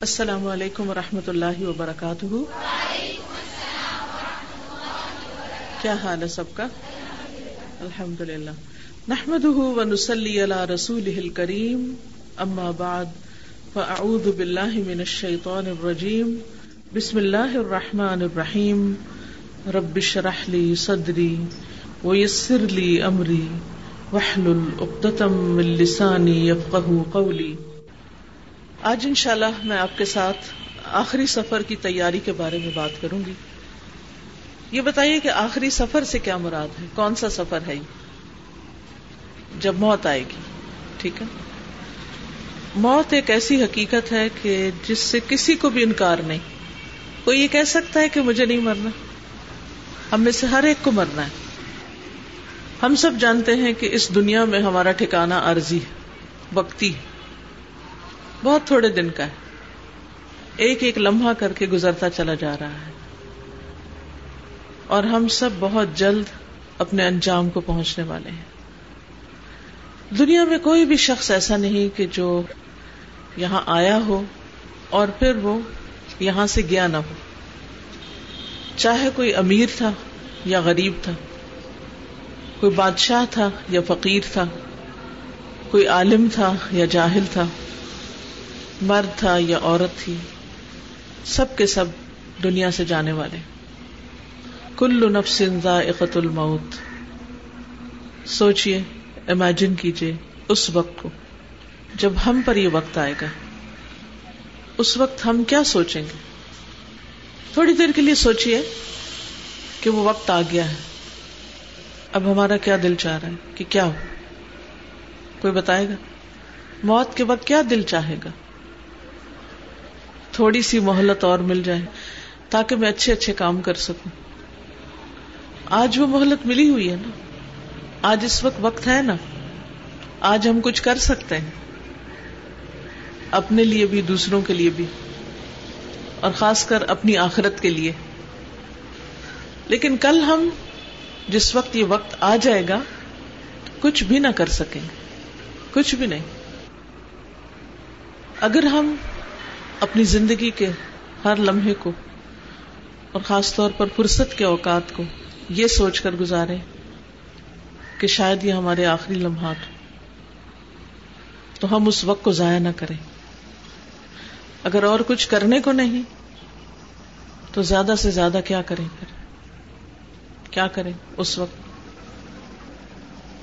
السلام علیکم و رحمۃ اللہ وبرکاتہ۔ کیا حال ہے سب کا؟ الحمد للہ نحمد و نسلی رسول کریم اما بعد، فاعوذ باللہ من الشیطان الرجیم۔ بسم اللہ الرحمن الرحیم۔ رب شرح لی صدری ویسر لی امری۔ وحلل اقدتم من لسانی یفقہ قولی۔ آج انشاءاللہ میں آپ کے ساتھ آخری سفر کی تیاری کے بارے میں بات کروں گی۔ یہ بتائیے کہ آخری سفر سے کیا مراد ہے؟ کون سا سفر ہے یہ؟ جب موت آئے گی، ٹھیک ہے؟ موت ایک ایسی حقیقت ہے کہ جس سے کسی کو بھی انکار نہیں۔ کوئی یہ کہہ سکتا ہے کہ مجھے نہیں مرنا۔ ہم میں سے ہر ایک کو مرنا ہے۔ ہم سب جانتے ہیں کہ اس دنیا میں ہمارا ٹھکانا عرضی ہے، وقتی ہے۔ بہت تھوڑے دن کا ہے۔ ایک ایک لمحہ کر کے گزرتا چلا جا رہا ہے۔ اور ہم سب بہت جلد اپنے انجام کو پہنچنے والے ہیں۔ دنیا میں کوئی بھی شخص ایسا نہیں کہ جو یہاں آیا ہو اور پھر وہ یہاں سے گیا نہ ہو۔ چاہے کوئی امیر تھا یا غریب تھا، کوئی بادشاہ تھا یا فقیر تھا، کوئی عالم تھا یا جاہل تھا مرد تھا یا عورت تھی، سب کے سب دنیا سے جانے والے۔ کل نفس ذائقت الموت۔ سوچئے امیجن کیجیے اس وقت کو، جب ہم پر یہ وقت آئے گا۔ اس وقت ہم کیا سوچیں گے؟ تھوڑی دیر کے لیے سوچئے کہ وہ وقت آ گیا ہے۔ اب ہمارا کیا دل چاہ رہا ہے کہ کیا ہو؟ کوئی بتائے گا؟ موت کے وقت کیا دل چاہے گا؟ تھوڑی سی مہلت اور مل جائے تاکہ میں اچھے اچھے کام کر سکوں۔ آج وہ مہلت ملی ہوئی ہے نا۔ آج اس وقت وقت ہے نا۔ آج ہم کچھ کر سکتے ہیں۔ اپنے لیے بھی، دوسروں کے لیے بھی۔ اور خاص کر اپنی آخرت کے لیے۔ لیکن کل ہم جس وقت یہ وقت آ جائے گا، کچھ بھی نہ کر سکیں۔ کچھ بھی نہیں۔ اگر ہم اپنی زندگی کے ہر لمحے کو اور خاص طور پر فرصت کے اوقات کو یہ سوچ کر گزارے کہ شاید یہ ہمارے آخری لمحات تو ہم اس وقت کو ضائع نہ کریں۔ اگر اور کچھ کرنے کو نہیں، تو زیادہ سے زیادہ کیا کریں پھر؟ کیا کریں اس وقت؟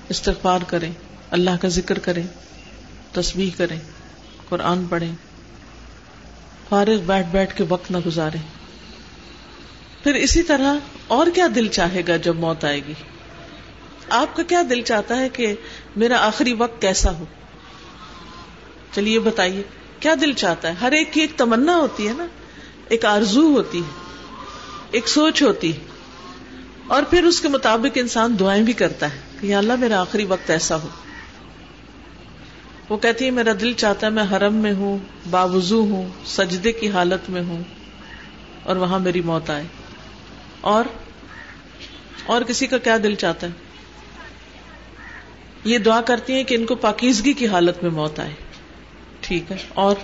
استغفار کریں، اللہ کا ذکر کریں، تسبیح کریں، قرآن پڑھیں۔ فارغ بیٹھ بیٹھ کے وقت نہ گزارے۔ پھر اسی طرح اور کیا دل چاہے گا جب موت آئے گی؟ آپ کا کیا دل چاہتا ہے کہ میرا آخری وقت کیسا ہو؟ چلیے بتائیے، کیا دل چاہتا ہے؟ ہر ایک کی ایک تمنا ہوتی ہے نا، ایک آرزو ہوتی ہے، ایک سوچ ہوتی ہے۔ اور پھر اس کے مطابق انسان دعائیں بھی کرتا ہے کہ اللہ میرا آخری وقت ایسا ہو۔ وہ کہتی ہے، میرا دل چاہتا ہے میں حرم میں ہوں، باوضو ہوں، سجدے کی حالت میں ہوں، اور وہاں میری موت آئے۔ اور؟ اور کسی کا کیا دل چاہتا ہے؟ یہ دعا کرتی ہیں کہ ان کو پاکیزگی کی حالت میں موت آئے۔ ٹھیک ہے، اور؟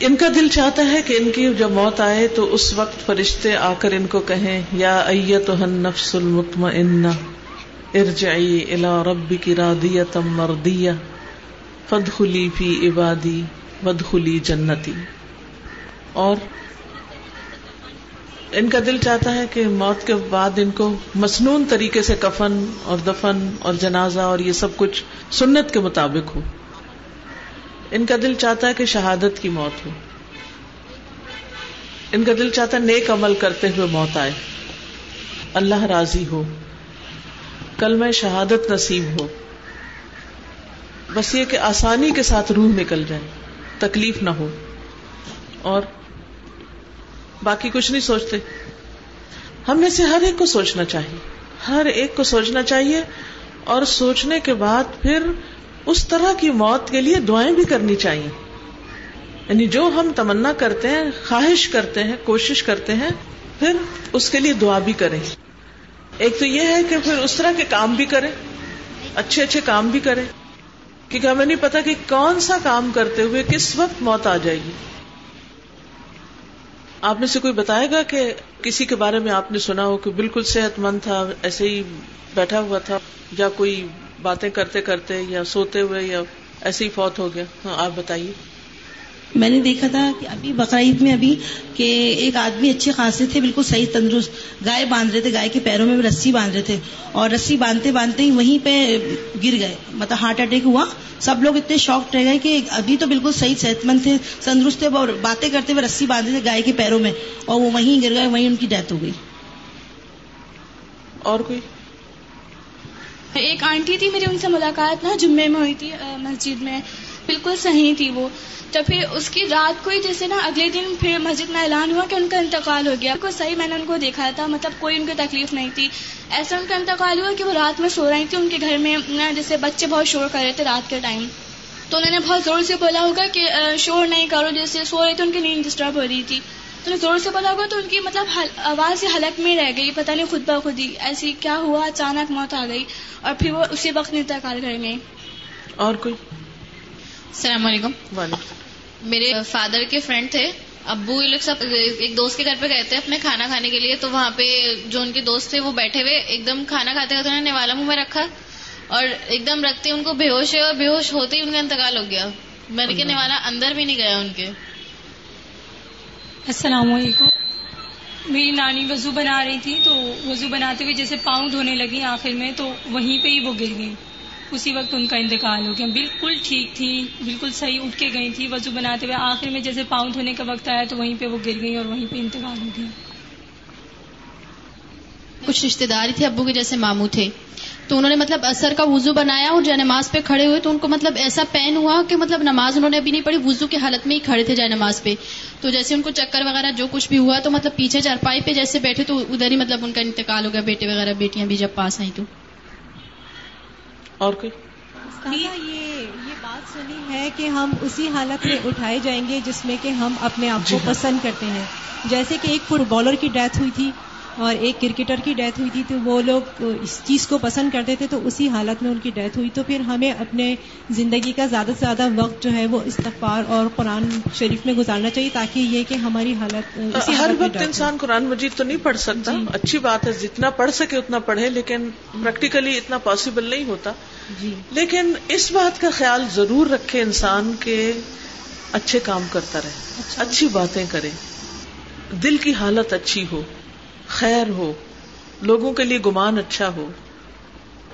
ان کا دل چاہتا ہے کہ ان کی جب موت آئے تو اس وقت فرشتے آ کر ان کو کہیں، یا ایت نفس المطمئنہ۔ ارجعی الى ربک راضیتا مردیہ فادخلی فی عبادی وادخلی جنتی اور ان کا دل چاہتا ہے کہ موت کے بعد ان کو مسنون طریقے سے کفن اور دفن اور جنازہ اور یہ سب کچھ سنت کے مطابق ہو۔ ان کا دل چاہتا ہے کہ شہادت کی موت ہو۔ ان کا دل چاہتا ہے نیک عمل کرتے ہوئے موت آئے۔ اللہ راضی ہو۔ کل میں شہادت نصیب ہو۔ بس یہ کہ آسانی کے ساتھ روح نکل جائے، تکلیف نہ ہو۔ اور باقی کچھ نہیں سوچتے۔ ہم میں سے ہر ایک کو سوچنا چاہیے۔ ہر ایک کو سوچنا چاہیے۔ اور سوچنے کے بعد پھر اس طرح کی موت کے لیے دعائیں بھی کرنی چاہیے۔ یعنی جو ہم تمنا کرتے ہیں، خواہش کرتے ہیں، کوشش کرتے ہیں، پھر اس کے لیے دعا بھی کریں۔ ایک تو یہ ہے کہ پھر اس طرح کے کام بھی کرے اچھے اچھے کام بھی کرے کیونکہ ہمیں نہیں پتا کہ کون سا کام کرتے ہوئے کس وقت موت آ جائے گی۔ آپ میں سے کوئی بتائے گا کہ کسی کے بارے میں آپ نے سنا ہو کہ بالکل صحت مند تھا، ایسے ہی بیٹھا ہوا تھا، یا کوئی باتیں کرتے کرتے یا سوتے ہوئے یا ایسے ہی فوت ہو گیا؟ ہاں آپ بتائیے۔ میں نے دیکھا تھا کہ ابھی بقرعید میں ابھی کہ ایک آدمی اچھے خاصے تھے بالکل صحیح تندرست گائے باندھ رہے تھے گائے کے پیروں میں رسی باندھ رہے تھے اور رسی باندھتے باندھتے ہی وہیں پہ گر گئے مطلب ہارٹ اٹیک ہوا۔ سب لوگ اتنے شوق رہ گئے کہ ابھی تو بالکل صحیح صحت مند تھے تندرست تھے اور باتیں کرتے ہوئے رسی باندھے تھے گائے کے پیروں میں اور وہ وہیں گر گئے وہیں ان کی ڈیتھ ہو گئی۔ اور کوئی؟ ایک آنٹی تھی میری ان سے ملاقات نا جمعے میں ہوئی تھی مسجد میں۔ بالکل صحیح تھی وہ۔ تو پھر اس کی رات کو ہی جیسے نا اگلے دن پھر مسجد میں اعلان ہوا کہ ان کا انتقال ہو گیا۔ صحیح میں نے ان کو دیکھا تھا مطلب کوئی ان کو تکلیف نہیں تھی۔ ایسا ان کا انتقال ہوا کہ وہ رات میں سو رہی تھی ان کے گھر میں جیسے بچے بہت شور کر رہے تھے رات کے ٹائم۔ تو انہوں نے بہت زور سے بولا ہوگا کہ شور نہیں کرو، جیسے سو رہے تھے ان کی نیند ڈسٹرب ہو رہی تھی۔ تو زور سے بولا ہوگا تو ان کی مطلب آواز ہی حلق میں رہ گئی، پتہ نہیں خود بخود ہی ایسی کیا ہوا، اچانک موت آ گئی اور پھر وہ اسی وقت انتقال کر گئی اور کوئی؟ السلام علیکم۔ وعلیکم۔ میرے فادر کے فرینڈ تھے۔ ابو یہ لوگ سب ایک دوست کے گھر پہ گئے تھے اپنے کھانا کھانے کے لیے تو وہاں پہ جو ان کے دوست تھے وہ بیٹھے ہوئے ایک دم کھانا کھاتے انہوں نے نوالا منہ میں رکھا اور ایک دم رکھتے ان کو بے ہوش ہے اور بے ہوش ہوتے ہی ان کا انتقال ہو گیا۔ میں نے کہ نوالا اندر بھی نہیں گیا ان کے۔ السلام علیکم۔ میری نانی وضو بنا رہی تھی تو وضو بناتے ہوئے جیسے پاؤں دھونے لگی آخر میں تو وہیں پہ ہی وہ گر گئی اسی وقت ان کا انتقال ہو گیا۔ بالکل ٹھیک تھی بالکل صحیح اٹھ کے گئی تھی وضو بناتے ہوئے۔ آخر میں جیسے پاؤں دھونے کا وقت آیا تو وہیں پہ وہ گر گئی اور وہیں پہ انتقال ہو گیا کچھ رشتے دار تھے ابو کے جیسے ماموں تھے۔ تو انہوں نے مطلب اثر کا وضو بنایا اور جائے نماز پہ کھڑے ہوئے تو ان کو مطلب ایسا پین ہوا کہ مطلب نماز انہوں نے ابھی نہیں پڑھی، وضو کی حالت میں ہی کھڑے تھے جائے نماز پہ۔ تو جیسے ان کو چکر وغیرہ جو کچھ بھی ہوا تو مطلب پیچھے چارپائی پہ جیسے بیٹھے تو ادھر ہی مطلب ان کا انتقال ہو گیا، بیٹے وغیرہ بیٹیاں بھی جب پاس آئی تو۔ اور کوئی؟ یہ یہ بات سنی ہے کہ ہم اسی حالت میں اٹھائے جائیں گے جس میں کہ ہم اپنے آپ کو پسند کرتے ہیں۔ جیسے کہ ایک فٹ بالر کی ڈیتھ ہوئی تھی اور ایک کرکٹر کی ڈیتھ ہوئی تھی تو وہ لوگ اس چیز کو پسند کرتے تھے تو اسی حالت میں ان کی ڈیتھ ہوئی تو پھر ہمیں اپنے زندگی کا زیادہ سے زیادہ وقت جو ہے وہ استغفار اور قرآن شریف میں گزارنا چاہیے تاکہ یہ کہ ہماری حالت ہر وقت انسان قرآن مجید تو نہیں پڑھ سکتا۔ جی۔ اچھی بات ہے جتنا پڑھ سکے اتنا پڑھے لیکن پریکٹیکلی اتنا پاسبل نہیں ہوتا۔ جی۔ لیکن اس بات کا خیال ضرور رکھے انسان کے اچھے کام کرتا رہے اچھا۔ اچھی باتیں کرے دل کی حالت اچھی ہو۔ خیر ہو، لوگوں کے لیے گمان اچھا ہو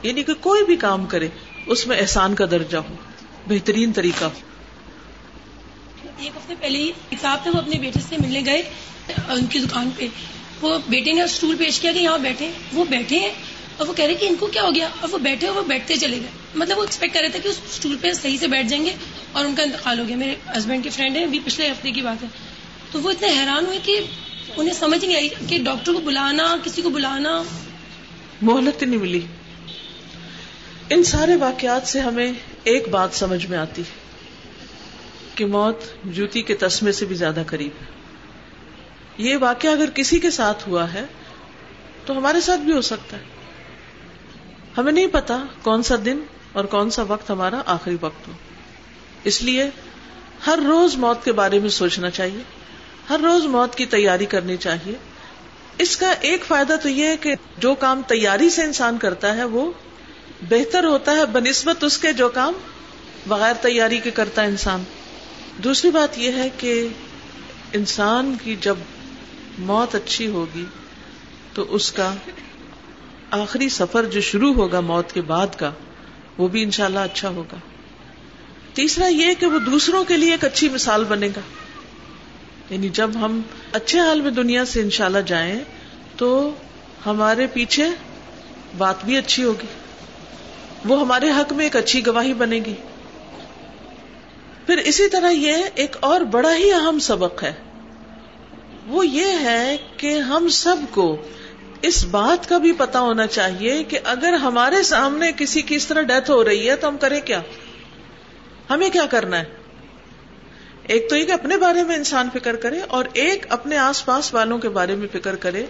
یعنی کہ کوئی بھی کام کرے، اس میں احسان کا درجہ ہو، بہترین طریقہ ہو۔ ایک ہفتے پہلے ہی صاحب تھے، وہ اپنے بیٹے سے ملنے گئے، ان کی دکان پہ۔ وہ بیٹے نے اسٹول پیش کیا کہ یہاں بیٹھے وہ بیٹھے ہیں اور وہ کہہ رہے کہ ان کو کیا ہو گیا؟ اور وہ بیٹھے وہ بیٹھتے چلے گئے۔ مطلب وہ ایکسپیکٹ کر رہے تھے کہ اس اسٹول پہ صحیح سے بیٹھ جائیں گے اور ان کا انتقال ہو گیا۔ میرے ہسبینڈ کے فرینڈ ہیں، ابھی پچھلے ہفتے کی بات ہے۔ تو وہ اتنے حیران ہوئے کہ انہیں سمجھ نہیں آئی کہ ڈاکٹر کو بلانا، کسی کو بلانا۔ مہلت نہیں ملی۔ ان سارے واقعات سے ہمیں ایک بات سمجھ میں آتی کہ موت جوتی کے تسمے سے بھی زیادہ قریب ہے۔ یہ واقعہ اگر کسی کے ساتھ ہوا ہے تو ہمارے ساتھ بھی ہو سکتا ہے۔ ہمیں نہیں پتا کون سا دن اور کون سا وقت ہمارا آخری وقت ہو۔ اس لیے ہر روز موت کے بارے میں سوچنا چاہیے۔ ہر روز موت کی تیاری کرنی چاہیے۔ اس کا ایک فائدہ تو یہ ہے کہ جو کام تیاری سے انسان کرتا ہے، وہ بہتر ہوتا ہے بنسبت اس کے جو کام بغیر تیاری کے کرتا ہے انسان۔ دوسری بات یہ ہے کہ انسان کی جب موت اچھی ہوگی، تو اس کا آخری سفر جو شروع ہوگا موت کے بعد کا، وہ بھی انشاءاللہ اچھا ہوگا۔ تیسرا یہ کہ وہ دوسروں کے لیے ایک اچھی مثال بنے گا۔ یعنی جب ہم اچھے حال میں دنیا سے انشاءاللہ جائیں تو ہمارے پیچھے بات بھی اچھی ہوگی۔ وہ ہمارے حق میں ایک اچھی گواہی بنے گی۔ پھر اسی طرح یہ ایک اور بڑا ہی اہم سبق ہے۔ وہ یہ ہے کہ ہم سب کو اس بات کا بھی پتا ہونا چاہیے کہ اگر ہمارے سامنے کسی کی اس طرح ڈیتھ ہو رہی ہے تو ہم کریں کیا؟ ہمیں کیا کرنا ہے؟ ایک تو یہ کہ اپنے بارے میں انسان فکر کرے اور ایک اپنے آس پاس والوں کے بارے میں فکر کرے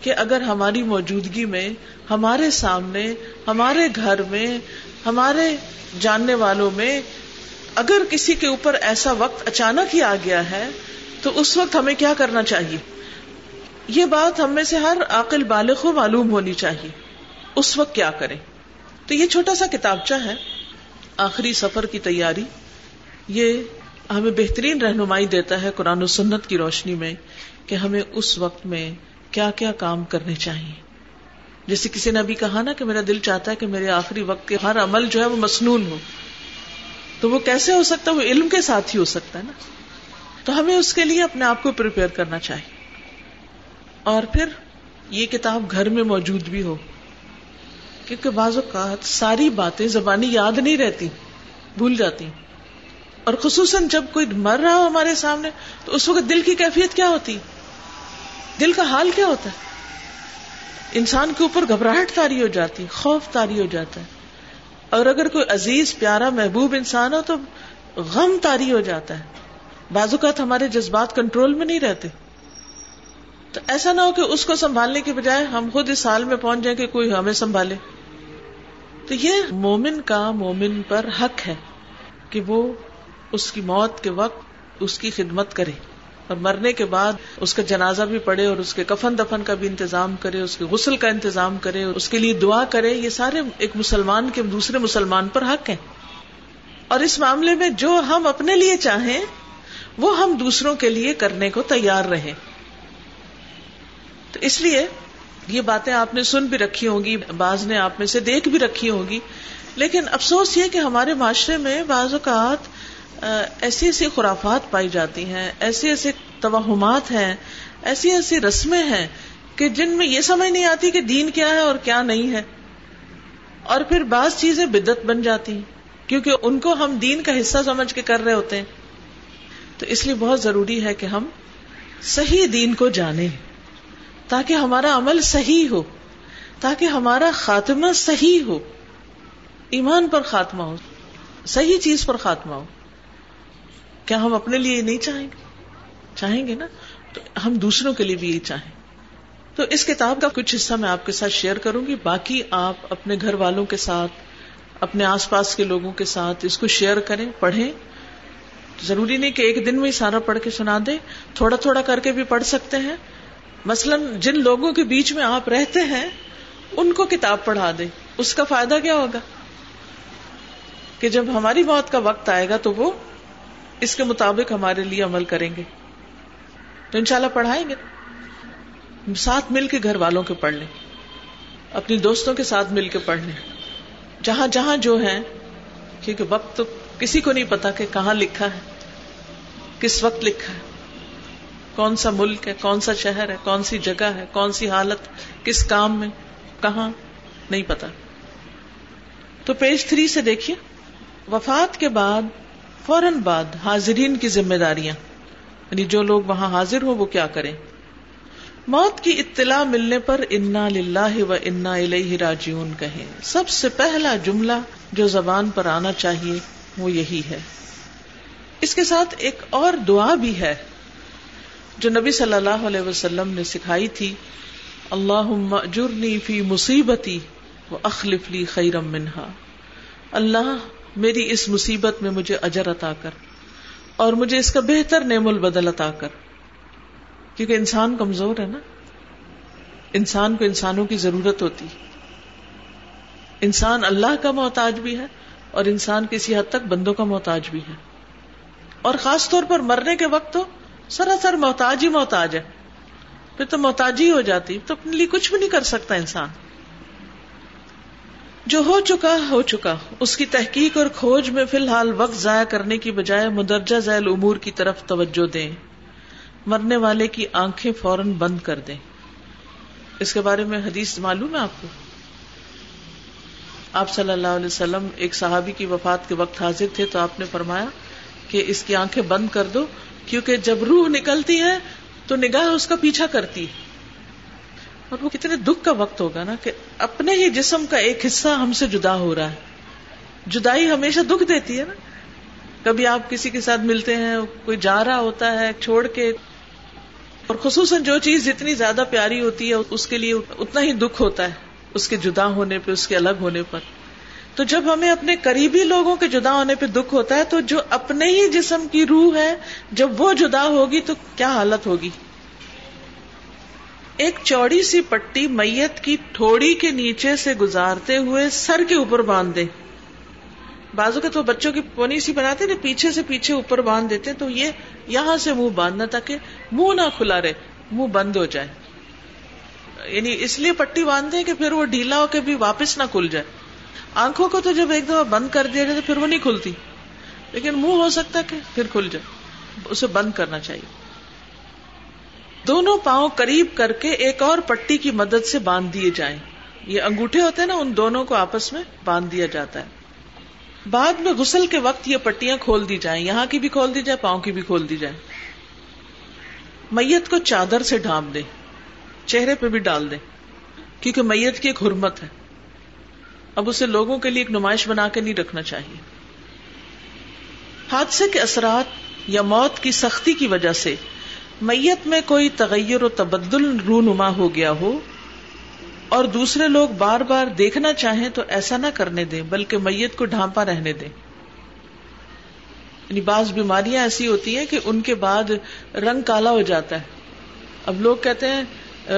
کہ اگر ہماری موجودگی میں، ہمارے سامنے، ہمارے گھر میں، ہمارے جاننے والوں میں اگر کسی کے اوپر ایسا وقت اچانک ہی آ گیا ہے، تو اس وقت ہمیں کیا کرنا چاہیے؟ یہ بات ہم میں سے ہر عقل بالغ کو معلوم ہونی چاہیے۔ اس وقت کیا کریں؟ تو یہ چھوٹا سا کتابچہ ہے، آخری سفر کی تیاری۔ یہ ہمیں بہترین رہنمائی دیتا ہے قرآن و سنت کی روشنی میں کہ ہمیں اس وقت میں کیا کیا کام کرنے چاہیے۔ جیسے کسی نے ابھی کہا نا کہ میرا دل چاہتا ہے کہ میرے آخری وقت کے ہر عمل جو ہے وہ مصنون ہو۔ تو وہ کیسے ہو سکتا ہے؟ وہ علم کے ساتھ ہی ہو سکتا ہے نا۔ تو ہمیں اس کے لیے اپنے آپ کو پریپیئر کرنا چاہیے۔ اور پھر یہ کتاب گھر میں موجود بھی ہو۔ کیونکہ بعض اوقات ساری باتیں زبانی یاد نہیں رہتی، بھول جاتی۔ اور خصوصاً جب کوئی مر رہا ہو ہمارے سامنے، تو اس وقت دل کی کیفیت کیا ہوتی؟ دل کا حال کیا ہوتا؟ ہے انسان کے اوپر گھبراہٹ تاری ہو جاتی، خوف تاری ہو جاتا ہے۔ اور اگر کوئی عزیز، پیارا، محبوب انسان ہو، تو غم تاری ہو جاتا ہے۔ بعض اوقات ہمارے جذبات کنٹرول میں نہیں رہتے۔ تو ایسا نہ ہو کہ اس کو سنبھالنے کے بجائے ہم خود اس سال میں پہنچ جائیں کہ کوئی ہمیں سنبھالے۔ تو یہ مومن کا مومن پر حق ہے کہ وہ اس کی موت کے وقت اس کی خدمت کرے اور مرنے کے بعد اس کا جنازہ بھی پڑے اور اس کے کفن دفن کا بھی انتظام کرے، اس کے غسل کا انتظام کرے، اس کے لیے دعا کرے، یہ سارے ایک مسلمان کے دوسرے مسلمان پر حق ہیں۔ اور اس معاملے میں جو ہم اپنے لیے چاہیں، وہ ہم دوسروں کے لیے کرنے کو تیار رہیں۔ تو اس لیے یہ باتیں آپ نے سن بھی رکھی ہوں گی، بعض نے آپ میں سے دیکھ بھی رکھی ہوگی لیکن افسوس یہ کہ ہمارے معاشرے میں بعض اوقات ایسی ایسی خرافات پائی جاتی ہیں، ایسی ایسی توہمات ہیں، ایسی ایسی رسمیں ہیں کہ جن میں یہ سمجھ نہیں آتی کہ دین کیا ہے اور کیا نہیں ہے۔ اور پھر بعض چیزیں بدت بن جاتی ہیں، کیونکہ ان کو ہم دین کا حصہ سمجھ کے کر رہے ہوتے ہیں۔ تو اس لیے بہت ضروری ہے کہ ہم صحیح دین کو جانیں، تاکہ ہمارا عمل صحیح ہو، تاکہ ہمارا خاتمہ صحیح ہو، ایمان پر خاتمہ ہو، صحیح چیز پر خاتمہ ہو۔ کیا ہم اپنے لیے نہیں چاہیں گے؟ چاہیں گے نا؟ تو ہم دوسروں کے لیے بھی یہی چاہیں۔ تو اس کتاب کا کچھ حصہ میں آپ کے ساتھ شیئر کروں گی۔ باقی آپ اپنے گھر والوں کے ساتھ، اپنے آس پاس کے لوگوں کے ساتھ اس کو شیئر کریں، پڑھیں۔ ضروری نہیں کہ ایک دن میں ہی سارا پڑھ کے سنا دیں۔ تھوڑا تھوڑا کر کے بھی پڑھ سکتے ہیں۔ مثلاً جن لوگوں کے بیچ میں آپ رہتے ہیں، ان کو کتاب پڑھا دیں۔ اس کا فائدہ کیا ہوگا؟ کہ جب ہماری موت کا وقت آئے گا تو وہ اس کے مطابق ہمارے لیے عمل کریں گے۔ تو انشاءاللہ پڑھائیں گے۔ ساتھ مل کے گھر والوں کے پڑھ لیں۔ اپنی دوستوں کے ساتھ مل کے پڑھ لیں۔ جہاں جہاں جو ہے کیونکہ وقت تو کسی کو نہیں پتا کہ کہاں لکھا ہے، کس وقت لکھا ہے۔ کون سا ملک ہے، کون سا شہر ہے، کون سی جگہ ہے، کون سی حالت، کس کام میں، کہاں، نہیں پتا۔ تو پیج تھری سے دیکھیے۔ وفات کے بعد فوراً بعد حاضرین کی ذمہ داریاں۔ یعنی جو لوگ وہاں حاضر ہو وہ کیا کریں؟ موت کی اطلاع ملنے پر انا للہ و انا الیہ راجعون کہیں۔ سب سے پہلا جملہ جو زبان پر آنا چاہیے وہ یہی ہے۔ اس کے ساتھ ایک اور دعا بھی ہے۔ جو نبی صلی اللہ علیہ وسلم نے سکھائی تھی اللہ جرنی فی مصیبتی و اخلف لی خیرم منہا۔ اللہ میری اس مصیبت میں مجھے اجر عطا کر اور مجھے اس کا بہتر نعم البدل عطا کر کیونکہ انسان کمزور ہے نا انسان کو انسانوں کی ضرورت ہوتی انسان اللہ کا محتاج بھی ہے اور انسان کسی حد تک بندوں کا محتاج بھی ہے اور خاص طور پر مرنے کے وقت تو سراسر محتاج ہی محتاج ہے پھر تو محتاجی ہو جاتی تو اپنے لیے کچھ بھی نہیں کر سکتا انسان جو ہو چکا ہو چکا۔ اس کی تحقیق اور کھوج میں فی الحال وقت ضائع کرنے کی بجائے مدرجہ ذیل امور کی طرف توجہ دیں۔ مرنے والے کی آنکھیں فوراً بند کر دیں۔ اس کے بارے میں حدیث معلوم ہے آپ کو؟ آپ صلی اللہ علیہ وسلم ایک صحابی کی وفات کے وقت حاضر تھے تو آپ نے فرمایا کہ اس کی آنکھیں بند کر دو، کیونکہ جب روح نکلتی ہے تو نگاہ اس کا پیچھا کرتی ہے۔ اور وہ کتنے دکھ کا وقت ہوگا نا کہ اپنے ہی جسم کا ایک حصہ ہم سے جدا ہو رہا ہے۔ جدائی ہمیشہ دکھ دیتی ہے نا۔ کبھی آپ کسی کے ساتھ ملتے ہیں، کوئی جا رہا ہوتا ہے چھوڑ کے، اور خصوصاً جو چیز جتنی زیادہ پیاری ہوتی ہے، اس کے لیے اتنا ہی دکھ ہوتا ہے۔ اس کے جدا ہونے پہ، اس کے الگ ہونے پر۔ تو جب ہمیں اپنے قریبی لوگوں کے جدا ہونے پہ دکھ ہوتا ہے، تو جو اپنے ہی جسم کی روح ہے، جب وہ جدا ہوگی تو کیا حالت ہوگی؟ ایک چوڑی سی پٹی میت کی تھوڑی کے نیچے سے گزارتے ہوئے سر کے اوپر باندھ دے۔ بازو کے تو بچوں کی پونی سی بناتے نا پیچھے سے پیچھے اوپر باندھ دیتے تو یہ یہاں سے منہ باندھنا تاکہ منہ نہ کھلا رہے، منہ بند ہو جائے۔ یعنی اس لیے پٹی باندھ دیں کہ پھر وہ ڈھیلا ہو کے بھی واپس نہ کھل جائے۔ آنکھوں کو تو جب ایک دفعہ بند کر دیا جائے تو پھر وہ نہیں کھلتی۔ لیکن منہ ہو سکتا کہ پھر کھل جائے، اسے بند کرنا چاہیے۔ دونوں پاؤں قریب کر کے ایک اور پٹی کی مدد سے باندھ دیے جائیں۔ یہ انگوٹھے ہوتے ہیں نا، ان دونوں کو آپس میں باندھ دیا جاتا ہے۔ بعد میں غسل کے وقت یہ پٹیاں کھول دی جائیں۔ یہاں کی بھی کھول دی جائے پاؤں کی بھی کھول دی جائے میت کو چادر سے ڈھانپ دے چہرے پہ بھی ڈال دے کیونکہ میت کی ایک حرمت ہے۔ اب اسے لوگوں کے لیے ایک نمائش بنا کے نہیں رکھنا چاہیے۔ حادثے کے اثرات یا موت کی سختی کی وجہ سے میت میں کوئی تغیر و تبدل رونما ہو گیا ہو اور دوسرے لوگ بار بار دیکھنا چاہیں تو ایسا نہ کرنے دیں، بلکہ میت کو ڈھانپا رہنے دیں۔ یعنی بعض بیماریاں ایسی ہوتی ہیں کہ ان کے بعد رنگ کالا ہو جاتا ہے۔ اب لوگ کہتے ہیں،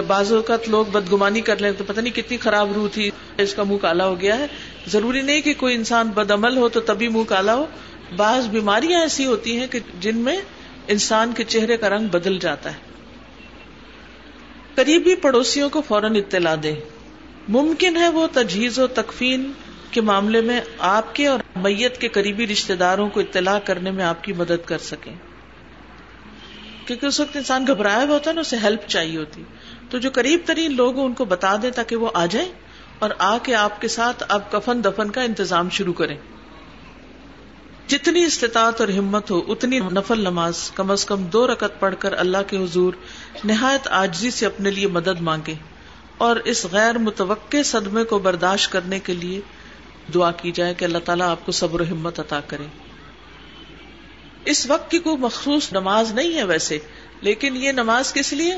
بعض اوقات لوگ بدگمانی کر لیں تو پتہ نہیں کتنی خراب روح تھی، اس کا منہ کالا ہو گیا ہے۔ ضروری نہیں کہ کوئی انسان بد عمل ہو تو تبھی منہ کالا ہو۔ بعض بیماریاں ایسی ہوتی ہیں کہ جن میں انسان کے چہرے کا رنگ بدل جاتا ہے۔ قریبی پڑوسیوں کو فوراً اطلاع دے ممکن ہے وہ تجہیز و تکفین کے معاملے میں آپ کے اور میت کے قریبی رشتے داروں کو اطلاع کرنے میں آپ کی مدد کر سکیں۔ کیونکہ اس وقت انسان گھبرایا ہوا ہوتا ہے نا، اسے ہیلپ چاہیے ہوتی۔ تو جو قریب ترین لوگ ان کو بتا دیں تاکہ وہ آ جائیں اور آ کے آپ کے ساتھ اب کفن دفن کا انتظام شروع کریں۔ جتنی استطاعت اور ہمت ہو، اتنی نفل نماز کم از کم دو رکت پڑھ کر اللہ کے حضور نہایت آجزی سے اپنے لیے مدد مانگے اور اس غیر متوقع صدمے کو برداشت کرنے کے لیے دعا کی جائے کہ اللہ تعالیٰ آپ کو صبر و ہمت عطا کرے۔ اس وقت کی کوئی مخصوص نماز نہیں ہے ویسے، لیکن یہ نماز کس لیے؟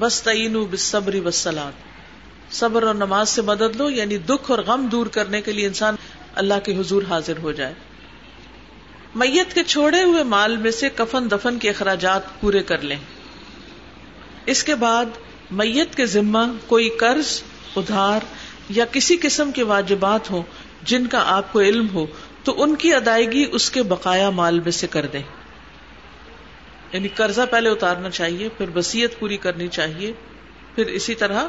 وسطین بصبری وسلات صبر اور نماز سے مدد لو یعنی دکھ اور غم دور کرنے کے لیے انسان اللہ کے حضور حاضر ہو جائے۔ میت کے چھوڑے ہوئے مال میں سے کفن دفن کے اخراجات پورے کر لیں۔ اس کے بعد میت کے ذمہ کوئی قرض، ادھار یا کسی قسم کے واجبات ہوں جن کا آپ کو علم ہو، تو ان کی ادائیگی اس کے بقایا مال میں سے کر دیں۔ یعنی قرضہ پہلے اتارنا چاہیے، پھر وسیعت پوری کرنی چاہیے، پھر اسی طرح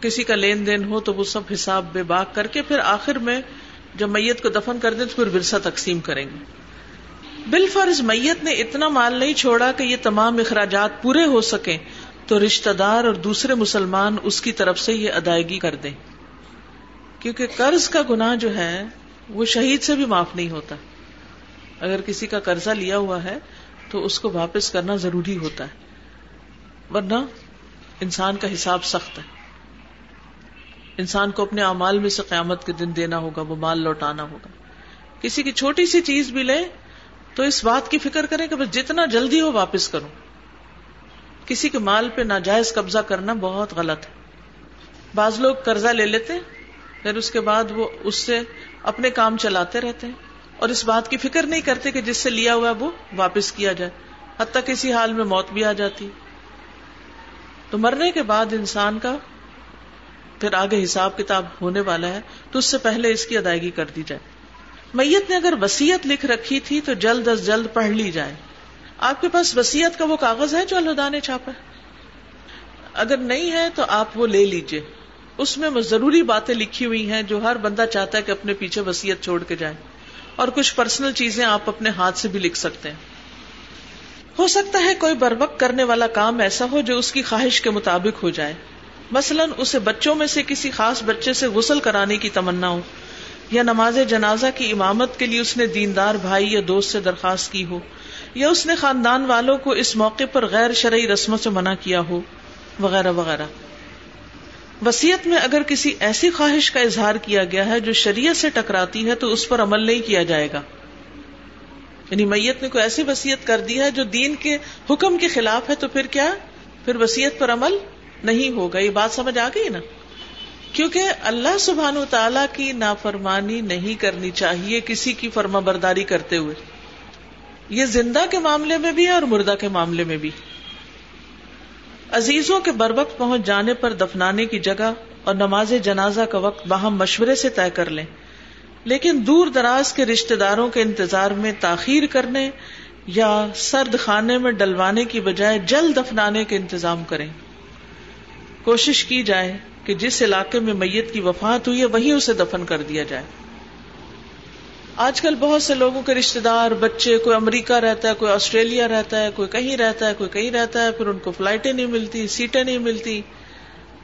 کسی کا لین دین ہو تو وہ سب حساب بے باک کر کے پھر آخر میں جب میت کو دفن کر دیں تو پھر ورثہ تقسیم کریں گے۔ بال فرض میت نے اتنا مال نہیں چھوڑا کہ یہ تمام اخراجات پورے ہو سکیں، تو رشتہ دار اور دوسرے مسلمان اس کی طرف سے یہ ادائیگی کر دیں۔ کیونکہ قرض کا گنا جو ہے، وہ شہید سے بھی معاف نہیں ہوتا۔ اگر کسی کا قرضہ لیا ہوا ہے، تو اس کو واپس کرنا ضروری ہوتا ہے۔ ورنہ انسان کا حساب سخت ہے۔ انسان کو اپنے امال میں سے قیامت کے دن دینا ہوگا، وہ مال لوٹانا ہوگا۔ کسی کی چھوٹی سی چیز بھی لے تو اس بات کی فکر کریں کہ بس جتنا جلدی ہو واپس کروں۔ کسی کے مال پہ ناجائز قبضہ کرنا بہت غلط ہے۔ بعض لوگ قرضہ لے لیتے پھر اس کے بعد وہ اس سے اپنے کام چلاتے رہتے ہیں۔ اور اس بات کی فکر نہیں کرتے کہ جس سے لیا ہوا وہ واپس کیا جائے۔ حتیٰ کسی حال میں موت بھی آ جاتی۔ تو مرنے کے بعد انسان کا پھر آگے حساب کتاب ہونے والا ہے، تو اس سے پہلے اس کی ادائیگی کر دی جائے۔ میت نے اگر وسیعت لکھ رکھی تھی تو جلد از جلد پڑھ لی جائے۔ آپ کے پاس وسیعت کا وہ کاغذ ہے جو الدا نے چھاپا اگر نہیں ہے تو آپ وہ لے لیجیے اس میں ضروری باتیں لکھی ہوئی ہیں جو ہر بندہ چاہتا ہے کہ اپنے پیچھے وسیعت چھوڑ کے جائے۔ اور کچھ پرسنل چیزیں آپ اپنے ہاتھ سے بھی لکھ سکتے ہیں۔ ہو سکتا ہے کوئی بر وقت کرنے والا کام ایسا ہو جو اس کی خواہش کے مطابق ہو جائے۔ مثلاً اسے بچوں میں سے کسی خاص بچے سے غسل کرانے کی تمنا ہو۔ یا نماز جنازہ کی امامت کے لیے اس نے دیندار بھائی یا دوست سے درخواست کی ہو، یا اس نے خاندان والوں کو اس موقع پر غیر شرعی رسموں سے منع کیا ہو، وغیرہ وغیرہ۔ وسیعت میں اگر کسی ایسی خواہش کا اظہار کیا گیا ہے جو شریعت سے ٹکراتی ہے تو اس پر عمل نہیں کیا جائے گا۔ یعنی میت نے کوئی ایسی وسیعت کر دی ہے جو دین کے حکم کے خلاف ہے تو پھر کیا؟ پھر وسیعت پر عمل نہیں ہوگا۔ یہ بات سمجھ آ گئی نا؟ کیونکہ اللہ سبحان و تعالی کی نافرمانی نہیں کرنی چاہیے کسی کی فرما برداری کرتے ہوئے۔ یہ زندہ کے معاملے میں بھی ہے اور مردہ کے معاملے میں بھی۔ عزیزوں کے بر وقت پہنچ جانے پر دفنانے کی جگہ اور نماز جنازہ کا وقت وہاں مشورے سے طے کر لیں۔ لیکن دور دراز کے رشتے داروں کے انتظار میں تاخیر کرنے یا سرد خانے میں ڈلوانے کی بجائے جلد دفنانے کے انتظام کریں۔ کوشش کی جائے کہ جس علاقے میں میت کی وفات ہوئی ہے، وہیں اسے دفن کر دیا جائے۔ آج کل بہت سے لوگوں کے رشتے دار، بچے، کوئی امریکہ رہتا ہے، کوئی آسٹریلیا رہتا ہے، کوئی کہیں رہتا ہے، کوئی کہیں رہتا ہے، پھر ان کو فلائٹیں نہیں ملتی، سیٹیں نہیں ملتی۔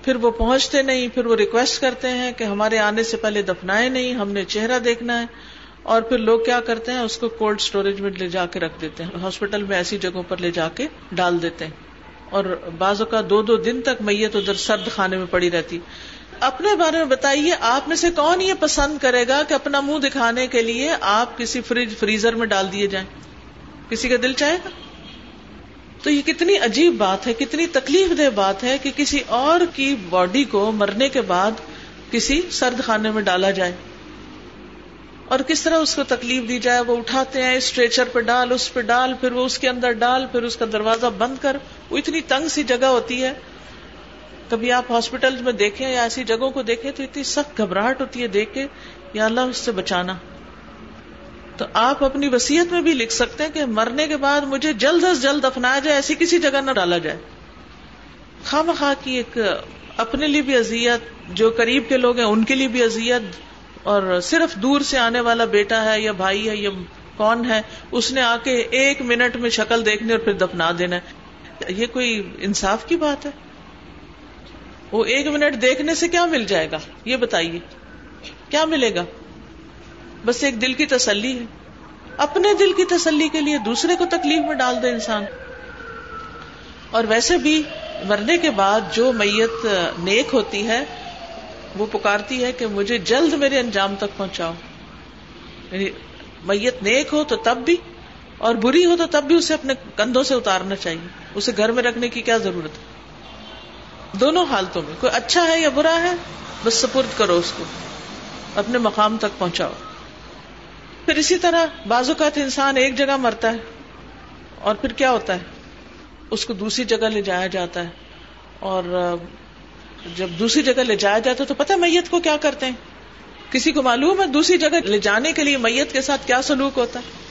پھر وہ پہنچتے نہیں، پھر وہ ریکویسٹ کرتے ہیں کہ ہمارے آنے سے پہلے دفنائے نہیں، ہم نے چہرہ دیکھنا ہے۔ اور پھر لوگ کیا کرتے ہیں، اس کو کولڈ اسٹوریج میں لے جا کے رکھ دیتے ہیں۔ ہاسپٹل میں ایسی جگہوں پر لے جا کے ڈال دیتے ہیں۔ اور بعض اوقات دو دو دن تک میت ادھر سرد خانے میں پڑی رہتی۔ اپنے بارے میں بتائیے، آپ میں سے کون یہ پسند کرے گا کہ اپنا منہ دکھانے کے لیے آپ کسی فریج فریزر میں ڈال دیے جائیں؟ کسی کا دل چاہے گا؟ تو یہ کتنی عجیب بات ہے، کتنی تکلیف دہ بات ہے کہ کسی اور کی باڈی کو مرنے کے بعد کسی سرد خانے میں ڈالا جائے۔ اور کس طرح اس کو تکلیف دی جائے، وہ اٹھاتے ہیں، اسٹریچر پہ ڈال، اس پہ ڈال، پھر وہ اس کے اندر ڈال، پھر اس کا دروازہ بند کر، وہ اتنی تنگ سی جگہ ہوتی ہے۔ کبھی آپ ہاسپٹل میں دیکھیں یا ایسی جگہوں کو دیکھیں تو اتنی سخت گھبراہٹ ہوتی ہے دیکھ کے، یا اللہ اس سے بچانا۔ تو آپ اپنی وسیعت میں بھی لکھ سکتے ہیں کہ مرنے کے بعد مجھے جلد از جلد اپنایا جائے، ایسی کسی جگہ نہ ڈالا جائے۔ خام خواہ کی ایک اپنے لیے بھی اذیت، جو قریب کے لوگ ہیں، ان کے لیے بھی اذیت اور صرف دور سے آنے والا بیٹا ہے یا بھائی ہے یا کون ہے، اس نے آ کے ایک منٹ میں شکل دیکھنے اور پھر دفنا دینا ہے۔ یہ کوئی انصاف کی بات ہے؟ وہ ایک منٹ دیکھنے سے کیا مل جائے گا؟ یہ بتائیے۔ کیا ملے گا؟ بس ایک دل کی تسلی ہے۔ اپنے دل کی تسلی کے لیے دوسرے کو تکلیف میں ڈال دے انسان۔ اور ویسے بھی مرنے کے بعد جو میت نیک ہوتی ہے وہ پکارتی ہے کہ مجھے جلد میرے انجام تک پہنچاؤ۔ یعنی میت نیک ہو تو تب بھی اور بری ہو تو تب بھی اسے اپنے کندھوں سے اتارنا چاہیے۔ اسے گھر میں رکھنے کی کیا ضرورت ہے؟ دونوں حالتوں میں، کوئی اچھا ہے یا برا ہے، بس سپرد کرو اس کو، اپنے مقام تک پہنچاؤ۔ پھر اسی طرح بازو کا انسان ایک جگہ مرتا ہے اور پھر کیا ہوتا ہے؟ اس کو دوسری جگہ لے جایا جاتا ہے اور جب دوسری جگہ لے جایا جاتا ہے تو پتہ میت کو کیا کرتے ہیں؟ کسی کو معلوم ہے دوسری جگہ لے جانے کے لیے میت کے ساتھ کیا سلوک ہوتا ہے؟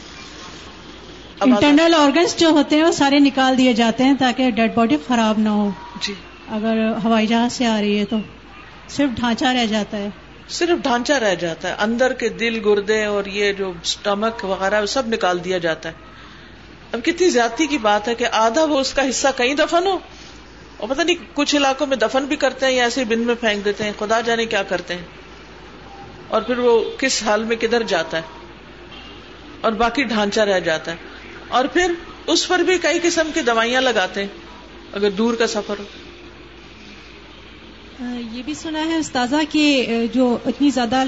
انٹرنل آرگنس جو ہوتے ہیں وہ سارے نکال دیے جاتے ہیں تاکہ ڈیڈ باڈی خراب نہ ہو۔ جی۔ اگر ہوائی جہاز سے آ رہی ہے تو صرف ڈھانچہ رہ جاتا ہے۔ صرف ڈھانچہ رہ جاتا ہے۔ اندر کے دل گردے اور یہ جو اسٹمک وغیرہ سب نکال دیا جاتا ہے۔ اب کتنی زیادتی کی بات ہے کہ آدھا وہ اس کا حصہ کہیں دفن ہو۔ اور پتہ نہیں کچھ علاقوں میں دفن بھی کرتے ہیں یا ایسے بن میں پھینک دیتے ہیں، خدا جانے کیا کرتے ہیں۔ اور پھر وہ کس حال میں کدھر جاتا ہے۔ اور باقی ڈھانچہ رہ جاتا ہے۔ اور پھر اس پر بھی کئی قسم کی دوائیاں لگاتے ہیں، اگر دور کا سفر ہو۔ یہ بھی سنا ہے استاذہ کہ جو اتنی زیادہ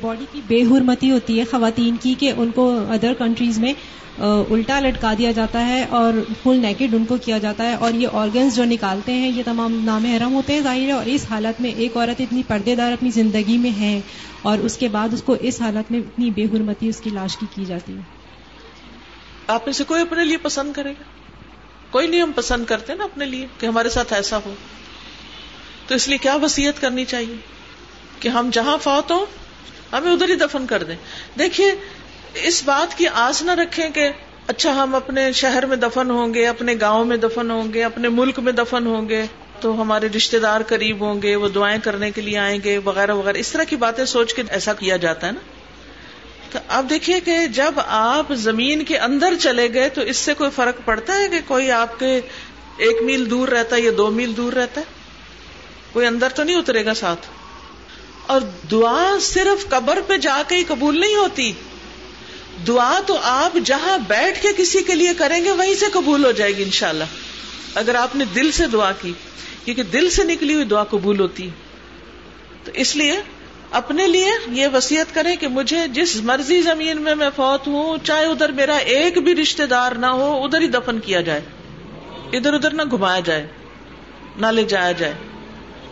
باڈی کی بے حرمتی ہوتی ہے خواتین کی کہ ان کو ادر کنٹریز میں الٹا لٹکا دیا جاتا ہے اور فل نیکڈ ان کو کیا جاتا ہے اور یہ آرگنز جو نکالتے ہیں، یہ تمام نام حرم ہوتے ہیں ظاہر ہے، اور اس حالت میں ایک عورت اتنی پردے دار اپنی زندگی میں ہے اور اس کے بعد اس کو اس حالت میں اتنی بے حرمتی اس کی لاش کی کی جاتی ہے۔ آپ میں سے کوئی اپنے لیے پسند کرے گا؟ کوئی نہیں، ہم پسند کرتے نا اپنے لیے کہ ہمارے ساتھ ایسا ہو۔ تو اس لیے کیا وسیعت کرنی چاہیے؟ کہ ہم جہاں فوت ہوں، ہمیں ادھر ہی دفن کر دیں۔ دیکھیے اس بات کی آس نہ رکھیں کہ اچھا ہم اپنے شہر میں دفن ہوں گے، اپنے گاؤں میں دفن ہوں گے، اپنے ملک میں دفن ہوں گے، تو ہمارے رشتے دار قریب ہوں گے، وہ دعائیں کرنے کے لیے آئیں گے، وغیرہ وغیرہ۔ اس طرح کی باتیں سوچ کے ایسا کیا جاتا ہے نا؟ تو آپ دیکھیے کہ جب آپ زمین کے اندر چلے گئے تو اس سے کوئی فرق پڑتا ہے کہ کوئی آپ کے ایک میل دور رہتا ہے یا دو میل دور رہتا ہے؟ کوئی اندر تو نہیں اترے گا ساتھ؟ اور دعا صرف قبر پہ جا کے ہی قبول نہیں ہوتی۔ دعا تو آپ جہاں بیٹھ کے کسی کے لیے کریں گے وہیں سے قبول ہو جائے گی انشاءاللہ۔ اگر آپ نے دل سے دعا کی، کیونکہ دل سے نکلی ہوئی دعا قبول ہوتی۔ تو اس لیے اپنے لیے یہ وسیعت کریں کہ مجھے جس مرضی زمین میں میں فوت ہوں، چاہے ادھر میرا ایک بھی رشتے دار نہ ہو، ادھر ہی دفن کیا جائے۔ ادھر ادھر نہ گھمایا جائے، نہ لے جایا جائے۔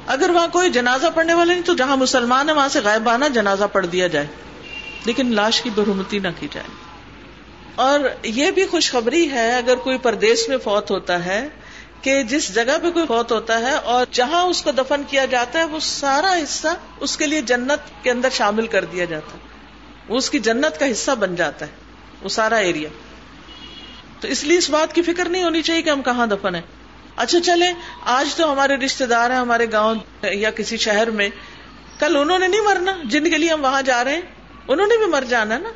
اگر وہاں کوئی جنازہ پڑھنے والا نہیں، تو جہاں مسلمان ہے وہاں سے غائبانہ جنازہ پڑھ دیا جائے۔ لیکن لاش کی برہمتی نہ کی جائے۔ اور یہ بھی خوشخبری ہے اگر کوئی پردیش میں فوت ہوتا ہے کہ جس جگہ پہ کوئی فوت ہوتا ہے اور جہاں اس کو دفن کیا جاتا ہے، وہ سارا حصہ اس کے لیے جنت کے اندر شامل کر دیا جاتا ہے۔ وہ اس کی جنت کا حصہ بن جاتا ہے، وہ سارا ایریا تو اس لیے اس بات کی فکر نہیں ہونی چاہیے کہ ہم کہاں دفن ہیں۔ اچھا چلے آج تو ہمارے رشتے دار ہیں، ہمارے گاؤں یا کسی شہر میں۔ کل انہوں نے نہیں مرنا، جن کے لیے ہم وہاں جا رہے ہیں۔ انہوں نے بھی مر جانا نا۔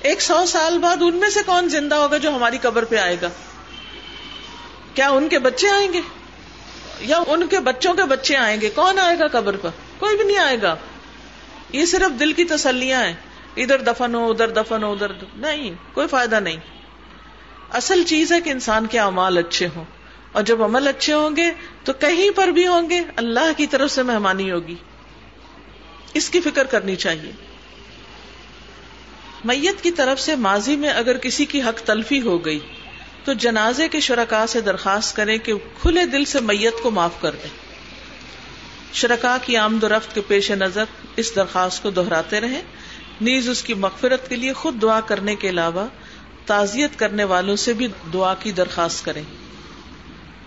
ایک سو سال بعد ان میں سے کون زندہ ہوگا جو ہماری قبر پہ آئے گا؟ کیا ان کے بچے آئیں گے؟ یا ان کے بچوں کے بچے آئیں گے؟ کون آئے گا قبر پر؟ کوئی بھی نہیں آئے گا۔ یہ صرف دل کی تسلیاں ہیں۔ ادھر دفن ہو، ادھر دفن ہو، ادھر نہیں، کوئی فائدہ نہیں۔ اصل چیز ہے کہ انسان کے امال اچھے ہوں۔ اور جب عمل اچھے ہوں گے تو کہیں پر بھی ہوں گے۔ اللہ کی طرف سے مہمانی ہوگی۔ اس کی فکر کرنی چاہیے۔ میت کی طرف سے ماضی میں اگر کسی کی حق تلفی ہو گئی تو جنازے کے شرکا سے درخواست کریں کہ کھلے دل سے میت کو معاف کر دیں۔ شرکا کی آمد و رفت کے پیش نظر اس درخواست کو دہراتے رہیں۔ نیز اس کی مغفرت کے لیے خود دعا کرنے کے علاوہ تعزیت کرنے والوں سے بھی دعا کی درخواست کریں۔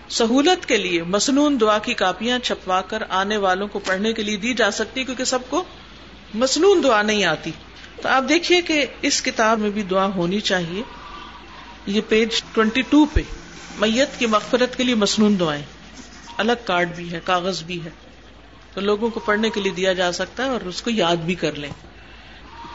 سہولت کے لیے مصنون دعا کی کاپیاں چھپوا کر آنے والوں کو پڑھنے کے لیے دی جا سکتی کیونکہ سب کو مصنون دعا نہیں آتی۔ تو آپ دیکھیے کہ اس کتاب میں بھی دعا ہونی چاہیے۔ یہ پیج ٹوینٹی ٹو پہ۔ میت کی مغفرت کے لیے مصنون دعائیں۔ الگ کارڈ بھی ہے، کاغذ بھی ہے۔ تو لوگوں کو پڑھنے کے لیے دیا جا سکتا ہے اور اس کو یاد بھی کر لیں۔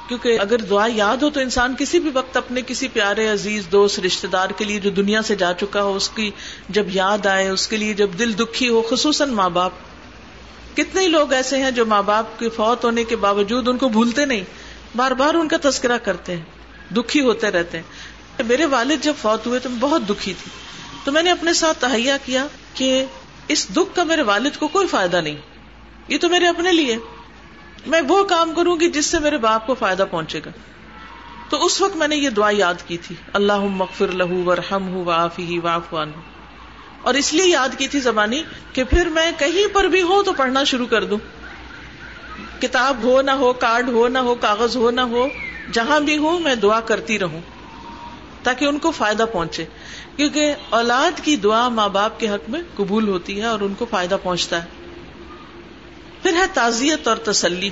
کیونکہ اگر دعا یاد ہو تو انسان کسی بھی وقت اپنے کسی پیارے، عزیز، دوست رشتے دار کے لیے جو دنیا سے جا چکا ہو، اس کی جب یاد آئے، اس کے لیے جب دل دکھی ہو، خصوصاً ماں باپ۔ کتنے ہی لوگ ایسے ہیں جو ماں باپ کے فوت ہونے کے باوجود ان کو بھولتے نہیں۔ بار بار ان کا تذکرہ کرتے ہیں، دکھی ہوتے رہتے ہیں۔ میرے والد جب فوت ہوئے تو میں بہت دکھی تھی۔ تو میں نے اپنے ساتھ تہیا کیا کہ اس دکھ کا میرے والد کو کوئی فائدہ نہیں۔ یہ تو میرے اپنے لیے۔ میں وہ کام کروں گی جس سے میرے باپ کو فائدہ پہنچے گا۔ تو اس وقت میں نے یہ دعا یاد کی تھی۔ اللہ مغفر لہو ورحم ہوں وافی وافوان اور اس لیے یاد کی تھی زبانی کہ پھر میں کہیں پر بھی ہوں تو پڑھنا شروع کر دوں۔ کتاب ہو نہ ہو، کارڈ ہو نہ ہو، کاغذ ہو نہ ہو، جہاں بھی ہوں میں دعا کرتی رہوں، تاکہ ان کو فائدہ پہنچے۔ کیونکہ اولاد کی دعا ماں باپ کے حق میں قبول ہوتی ہے اور ان کو فائدہ پہنچتا ہے۔ پھر ہے تعزیت اور تسلی۔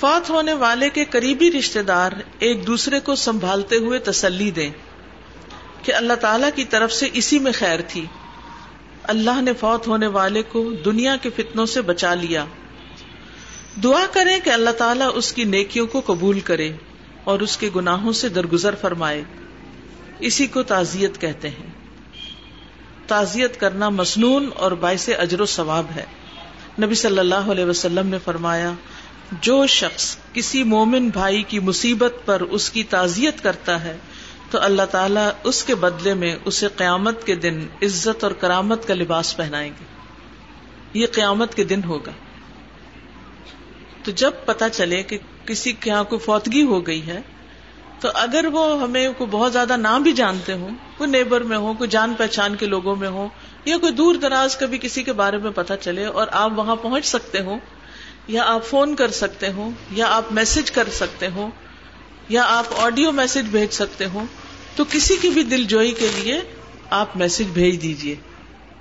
فوت ہونے والے کے قریبی رشتے دار ایک دوسرے کو سنبھالتے ہوئے تسلی دیں کہ اللہ تعالی کی طرف سے اسی میں خیر تھی۔ اللہ نے فوت ہونے والے کو دنیا کے فتنوں سے بچا لیا۔ دعا کریں کہ اللہ تعالیٰ اس کی نیکیوں کو قبول کرے اور اس کے گناہوں سے درگزر فرمائے۔ اسی کو تعزیت کہتے ہیں۔ تعزیت کرنا مصنون اور باعث اجر و ثواب ہے۔ نبی صلی اللہ علیہ وسلم نے فرمایا، جو شخص کسی مومن بھائی کی مصیبت پر اس کی تعزیت کرتا ہے، تو اللہ تعالیٰ اس کے بدلے میں اسے قیامت کے دن عزت اور کرامت کا لباس پہنائیں گے۔ یہ قیامت کے دن ہوگا۔ تو جب پتا چلے کہ کسی کے یہاں کوئی فوتگی ہو گئی ہے، تو اگر وہ ہمیں کوئی بہت زیادہ نہ بھی جانتے ہوں، کوئی نیبر میں ہو کوئی جان پہچان کے لوگوں میں ہو یا کوئی دور دراز کبھی کسی کے بارے میں پتا چلے اور آپ وہاں پہنچ سکتے ہو یا آپ فون کر سکتے ہو یا آپ میسج کر سکتے ہو یا آپ آڈیو میسج بھیج سکتے ہو تو کسی کی بھی دل جوئی کے لیے آپ میسج بھیج دیجیے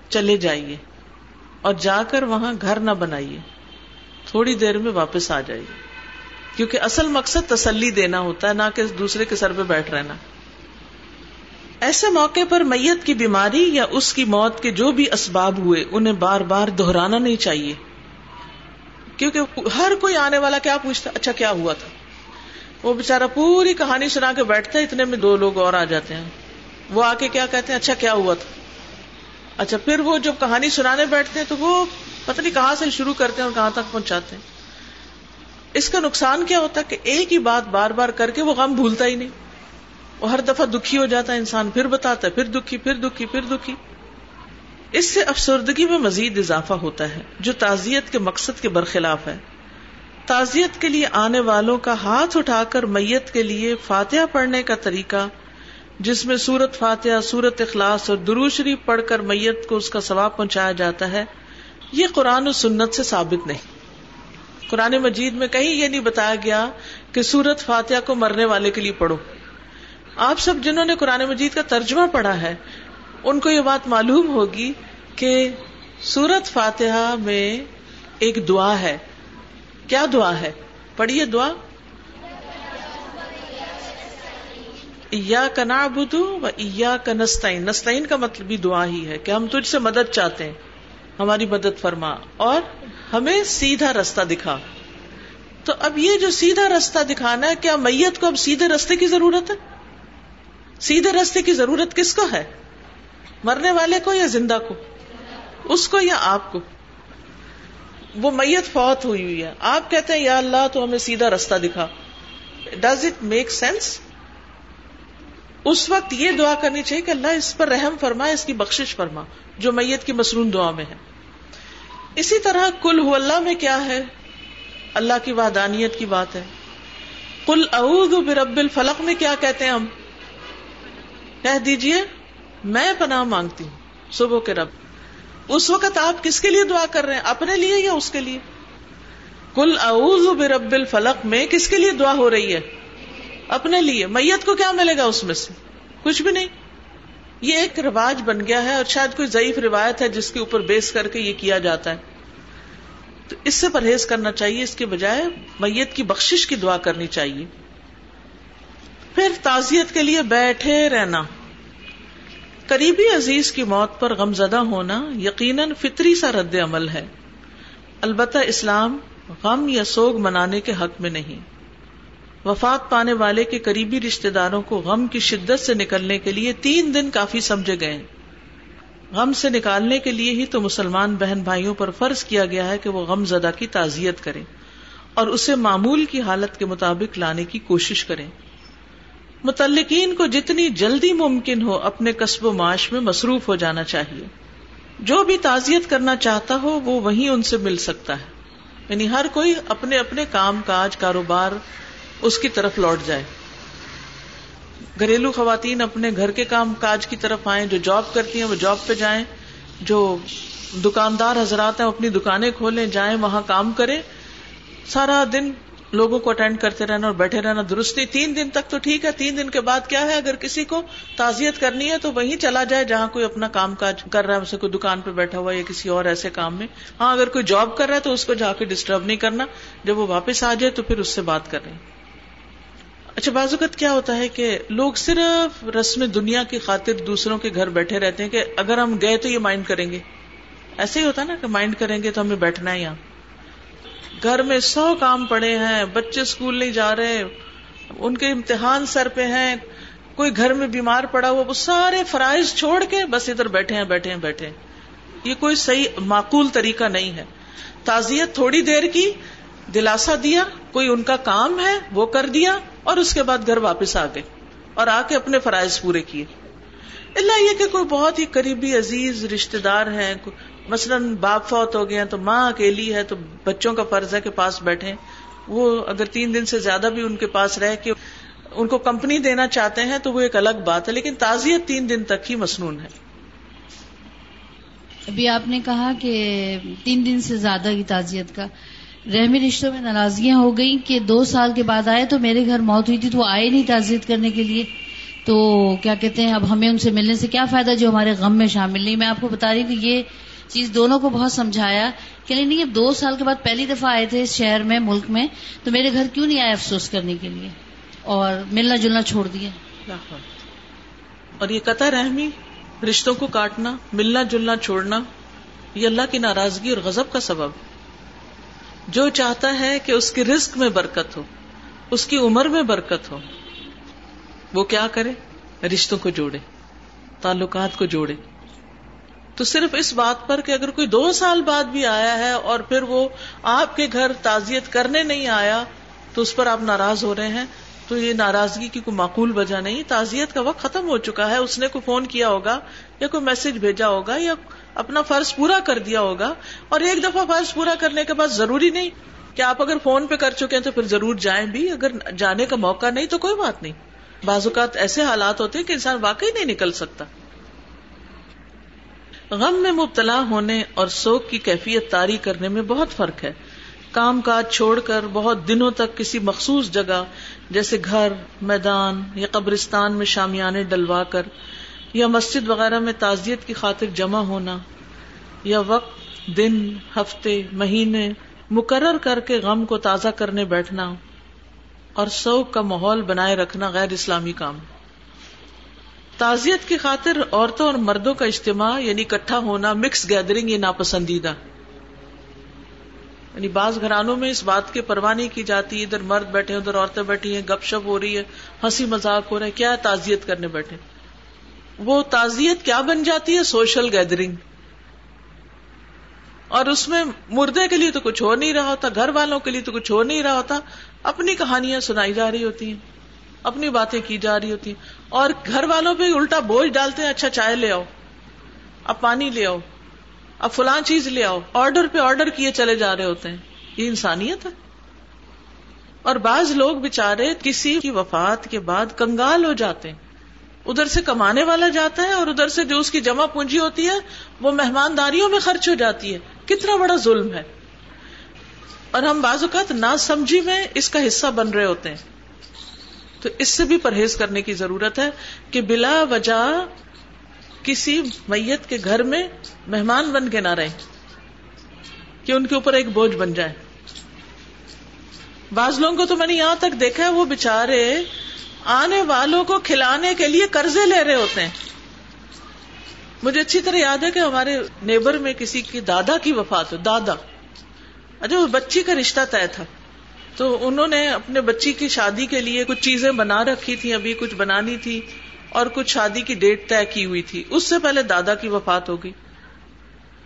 چلے جائیے اور جا کر وہاں گھر نہ بنائیے۔ تھوڑی دیر میں واپس آ جائیے کیونکہ اصل مقصد تسلی دینا ہوتا ہے، نہ کہ دوسرے کے سر پہ بیٹھ رہنا۔ ایسے موقع پر میت کی بیماری یا اس کی موت کے جو بھی اسباب ہوئے، انہیں بار بار دہرانا نہیں چاہیے۔ کیونکہ ہر کوئی آنے والا کیا پوچھتا اچھا کیا ہوا تھا؟ وہ بےچارا پوری کہانی سنا کے بیٹھتا ہے، اتنے میں دو لوگ اور آ جاتے ہیں۔ وہ آ کے کیا کہتے ہیں اچھا کیا ہوا تھا؟ اچھا پھر وہ جب کہانی سنانے بیٹھتے ہیں تو وہ پتہ نہیں کہاں سے شروع کرتے ہیں اور کہاں تک پہنچاتے ہیں۔ اس کا نقصان کیا ہوتا ہے کہ ایک ہی بات بار بار کر کے وہ غم بھولتا ہی نہیں۔ وہ ہر دفعہ دکھی ہو جاتا ہے، انسان پھر بتاتا ہے، پھر دکھی پھر دکھی پھر دکھی۔ اس سے افسردگی میں مزید اضافہ ہوتا ہے، جو تعزیت کے مقصد کے برخلاف ہے۔ تعزیت کے لیے آنے والوں کا ہاتھ اٹھا کر میت کے لیے فاتحہ پڑھنے کا طریقہ، جس میں سورت فاتحہ، سورت اخلاص اور دروشری پڑھ کر میت کو اس کا ثواب پہنچایا جاتا ہے۔ یہ قرآن و سنت سے ثابت نہیں۔ قرآن مجید میں کہیں یہ نہیں بتایا گیا کہ سورت فاتحہ کو مرنے والے کے لیے پڑھو۔ آپ سب جنہوں نے قرآن مجید کا ترجمہ پڑھا ہے، ان کو یہ بات معلوم ہوگی کہ سورت فاتحہ میں ایک دعا ہے۔ کیا دعا ہے؟ پڑھیے دعا۔ کا نا بدو و ایا کا نستعین۔ نستعین کا مطلب بھی دعا ہی ہے کہ ہم تجھ سے مدد چاہتے ہیں۔ ہماری مدد فرما اور ہمیں سیدھا رستہ دکھا۔ تو اب یہ جو سیدھا رستہ دکھانا ہے، کیا میت کو اب سیدھے رستے کی ضرورت ہے؟ سیدھے رستے کی ضرورت کس کو ہے؟ مرنے والے کو یا زندہ کو؟ اس کو یا آپ کو؟ وہ میت فوت ہوئی ہوئی ہے۔ آپ کہتے ہیں، یا اللہ تو ہمیں سیدھا رستہ دکھا۔ ڈز اٹ میک سینس اس وقت یہ دعا کرنی چاہیے کہ اللہ اس پر رحم فرما اس کی بخش فرما، جو میت کی مصنون دعا میں ہے۔ اسی طرح کل ہو اللہ میں کیا ہے؟ اللہ کی وحدانیت کی بات ہے۔ کل اعوذ برب الفلق میں کیا کہتے ہیں ہم؟ کہہ دیجیے، میں پناہ مانگتی ہوں صبح کے رب۔ اس وقت آپ کس کے لیے دعا کر رہے ہیں؟ اپنے لیے یا اس کے لیے؟ کل اعوذ برب الفلق میں کس کے لیے دعا ہو رہی ہے؟ اپنے لیے، میت کو کیا ملے گا اس میں سے؟ کچھ بھی نہیں۔ یہ ایک رواج بن گیا ہے اور شاید کوئی ضعیف روایت ہے جس کے اوپر بیس کر کے یہ کیا جاتا ہے۔ تو اس سے پرہیز کرنا چاہیے، اس کے بجائے میت کی بخشش کی دعا کرنی چاہیے۔ پھر تعزیت کے لیے بیٹھے رہنا۔ قریبی عزیز کی موت پر غم زدہ ہونا یقیناً فطری سا رد عمل ہے۔ البتہ اسلام غم یا سوگ منانے کے حق میں نہیں۔ وفات پانے والے کے قریبی رشتے داروں کو غم کی شدت سے نکلنے کے لیے تین دن کافی سمجھے گئے۔ غم سے نکالنے کے لیے ہی تو مسلمان بہن بھائیوں پر فرض کیا گیا ہے کہ وہ غم زدہ کی تعزیت کریں اور اسے معمول کی حالت کے مطابق لانے کی کوشش کریں۔ متعلقین کو جتنی جلدی ممکن ہو اپنے قصب و معاش میں مصروف ہو جانا چاہیے۔ جو بھی تعزیت کرنا چاہتا ہو وہ وہیں ان سے مل سکتا ہے۔ یعنی ہر کوئی اپنے اپنے کام کاج، کاروبار اس کی طرف لوٹ جائے۔ گھریلو خواتین اپنے گھر کے کام کاج کی طرف آئیں، جو جاب کرتی ہیں وہ جاب پہ جائیں، جو دکاندار حضرات ہیں اپنی دکانیں کھولیں، جائیں، وہاں کام کریں۔ سارا دن لوگوں کو اٹینڈ کرتے رہنا اور بیٹھے رہنا درست نہیں۔ تین دن تک تو ٹھیک ہے، تین دن کے بعد کیا ہے؟ اگر کسی کو تعزیت کرنی ہے تو وہیں چلا جائے، جہاں کوئی اپنا کام کاج کر رہا ہے، اسے کوئی دکان پہ بیٹھا ہوا یا کسی اور ایسے کام میں۔ ہاں اگر کوئی جاب کر رہا ہے تو اس کو جا کے ڈسٹرب نہیں کرنا۔ جب وہ واپس آ جائے تو پھر اس سے بات کر رہے ہیں اچھا بعض اوقات کیا ہوتا ہے کہ لوگ صرف رسم دنیا کی خاطر دوسروں کے گھر بیٹھے رہتے ہیں کہ اگر ہم گئے تو یہ مائنڈ کریں گے۔ ایسے ہی ہوتا ہے نا کہ مائنڈ کریں گے تو ہمیں بیٹھنا ہے یہاں۔ گھر میں سو کام پڑے ہیں، بچے اسکول نہیں جا رہے، ان کے امتحان سر پہ ہیں، کوئی گھر میں بیمار پڑا ہوا، وہ سارے فرائض چھوڑ کے بس ادھر بیٹھے ہیں بیٹھے ہیں بیٹھے ہیں۔ یہ کوئی صحیح معقول طریقہ نہیں ہے۔ تعزیت تھوڑی دیر کی، دلاسا دیا، کوئی ان کا کام ہے، وہ کر دیا اور اس کے بعد گھر واپس آ گئے اور آ کے اپنے فرائض پورے کیے۔ اللہ یہ کہ کوئی بہت ہی قریبی عزیز رشتے دار ہیں مثلاً باپ فوت ہو گیا تو ماں اکیلی ہے تو بچوں کا فرض ہے کہ پاس بیٹھے۔ وہ اگر تین دن سے زیادہ بھی ان کے پاس رہ کے ان کو کمپنی دینا چاہتے ہیں تو وہ ایک الگ بات ہے، لیکن تعزیت تین دن تک ہی مصنون ہے۔ ابھی آپ نے کہا کہ تین دن سے زیادہ کی تعزیت کا۔ رحمی رشتوں میں ناراضگیاں ہو گئی کہ دو سال کے بعد آئے تو میرے گھر موت ہوئی تھی تو وہ آئے نہیں تعزیت کرنے کے لیے۔ تو کیا کہتے ہیں، اب ہمیں ان سے ملنے سے کیا فائدہ جو ہمارے غم میں شامل نہیں۔ میں آپ کو بتا رہی ہوں کہ یہ چیز دونوں کو بہت سمجھایا کہ نہیں یہ دو سال کے بعد پہلی دفعہ آئے تھے اس شہر میں، ملک میں۔ تو میرے گھر کیوں نہیں آئے افسوس کرنے کے لیے؟ اور ملنا جلنا چھوڑ دیا اور یہ قطع رحمی، رشتوں کو کاٹنا، ملنا جلنا چھوڑنا، یہ اللہ کی ناراضگی اور غضب کا سبب۔ جو چاہتا ہے کہ اس کے رزق میں برکت ہو، اس کی عمر میں برکت ہو، وہ کیا کرے؟ رشتوں کو جوڑے، تعلقات کو جوڑے۔ تو صرف اس بات پر کہ اگر کوئی دو سال بعد بھی آیا ہے اور پھر وہ آپ کے گھر تعزیت کرنے نہیں آیا، تو اس پر آپ ناراض ہو رہے ہیں۔ تو یہ ناراضگی کی کوئی معقول وجہ نہیں، تعزیت کا وقت ختم ہو چکا ہے، اس نے کوئی فون کیا ہوگا، یا کوئی میسج بھیجا ہوگا، یا اپنا فرض پورا کر دیا ہوگا، اور ایک دفعہ فرض پورا کرنے کے بعد ضروری نہیں کہ آپ اگر فون پہ کر چکے ہیں تو پھر ضرور جائیں بھی، اگر جانے کا موقع نہیں تو کوئی بات نہیں۔ بعض اوقات ایسے حالات ہوتے ہیں کہ انسان واقعی نہیں نکل سکتا۔ غم میں مبتلا ہونے اور سوک کی کیفیت تاری کرنے میں بہت فرق ہے۔ کام کاج چھوڑ کر بہت دنوں تک کسی مخصوص جگہ، جیسے گھر، میدان یا قبرستان میں شامیانے ڈلوا کر یا مسجد وغیرہ میں تعزیت کی خاطر جمع ہونا یا وقت، دن، ہفتے، مہینے مقرر کر کے غم کو تازہ کرنے بیٹھنا اور سوگ کا ماحول بنائے رکھنا غیر اسلامی کام۔ تعزیت کی خاطر عورتوں اور مردوں کا اجتماع یعنی اکٹھا ہونا مکس گیدرنگ یہ ناپسندیدہ۔ یعنی بعض گھرانوں میں اس بات کی پرواہ نہیں کی جاتی، ادھر مرد بیٹھے ادھر عورتیں بیٹھی ہیں، گپ شپ ہو رہی ہے، ہنسی مذاق ہو رہا ہے، کیا تعزیت کرنے بیٹھے؟ وہ تعزیت کیا بن جاتی ہے؟ سوشل گیدرنگ اور اس میں مردے کے لیے تو کچھ ہو نہیں رہا ہوتا، گھر والوں کے لیے تو کچھ ہو نہیں رہا ہوتا، اپنی کہانیاں سنائی جا رہی ہوتی ہیں، اپنی باتیں کی جا رہی ہوتی ہیں، اور گھر والوں پہ الٹا بوجھ ڈالتے ہیں اچھا چائے لے آؤ، اب پانی لے آؤ۔ اب فلاں چیز لے آؤ۔ آرڈر پہ آرڈر کیے چلے جا رہے ہوتے ہیں۔ یہ انسانیت ہے۔ اور بعض لوگ بےچارے کسی کی وفات کے بعد کنگال ہو جاتے ہیں۔ ادھر سے کمانے والا جاتا ہے اور ادھر سے جو اس کی جمع پونجی ہوتی ہے، وہ مہمانداریوں میں خرچ ہو جاتی ہے۔ کتنا بڑا ظلم ہے۔ اور ہم بعض اوقات نہ سمجھی میں اس کا حصہ بن رہے ہوتے ہیں۔ تو اس سے بھی پرہیز کرنے کی ضرورت ہے کہ بلا وجہ کسی میت کے گھر میں مہمان بن کے نہ رہے، کہ ان کے اوپر ایک بوجھ بن جائے۔ بعض لوگوں کو تو میں نے یہاں تک دیکھا ہے، وہ بےچارے آنے والوں کو کھلانے کے لیے قرضے لے رہے ہوتے ہیں۔ مجھے اچھی طرح یاد ہے کہ ہمارے نیبر میں کسی کی دادا کی وفات ہو، دادا۔ اچھا وہ بچی کا رشتہ طے تھا۔ تو انہوں نے اپنے بچی کی شادی کے لیے کچھ چیزیں بنا رکھی تھی ابھی کچھ بنانی تھی۔ اور کچھ شادی کی ڈیٹ طے کی ہوئی تھی۔ اس سے پہلے دادا کی وفات ہو گئی۔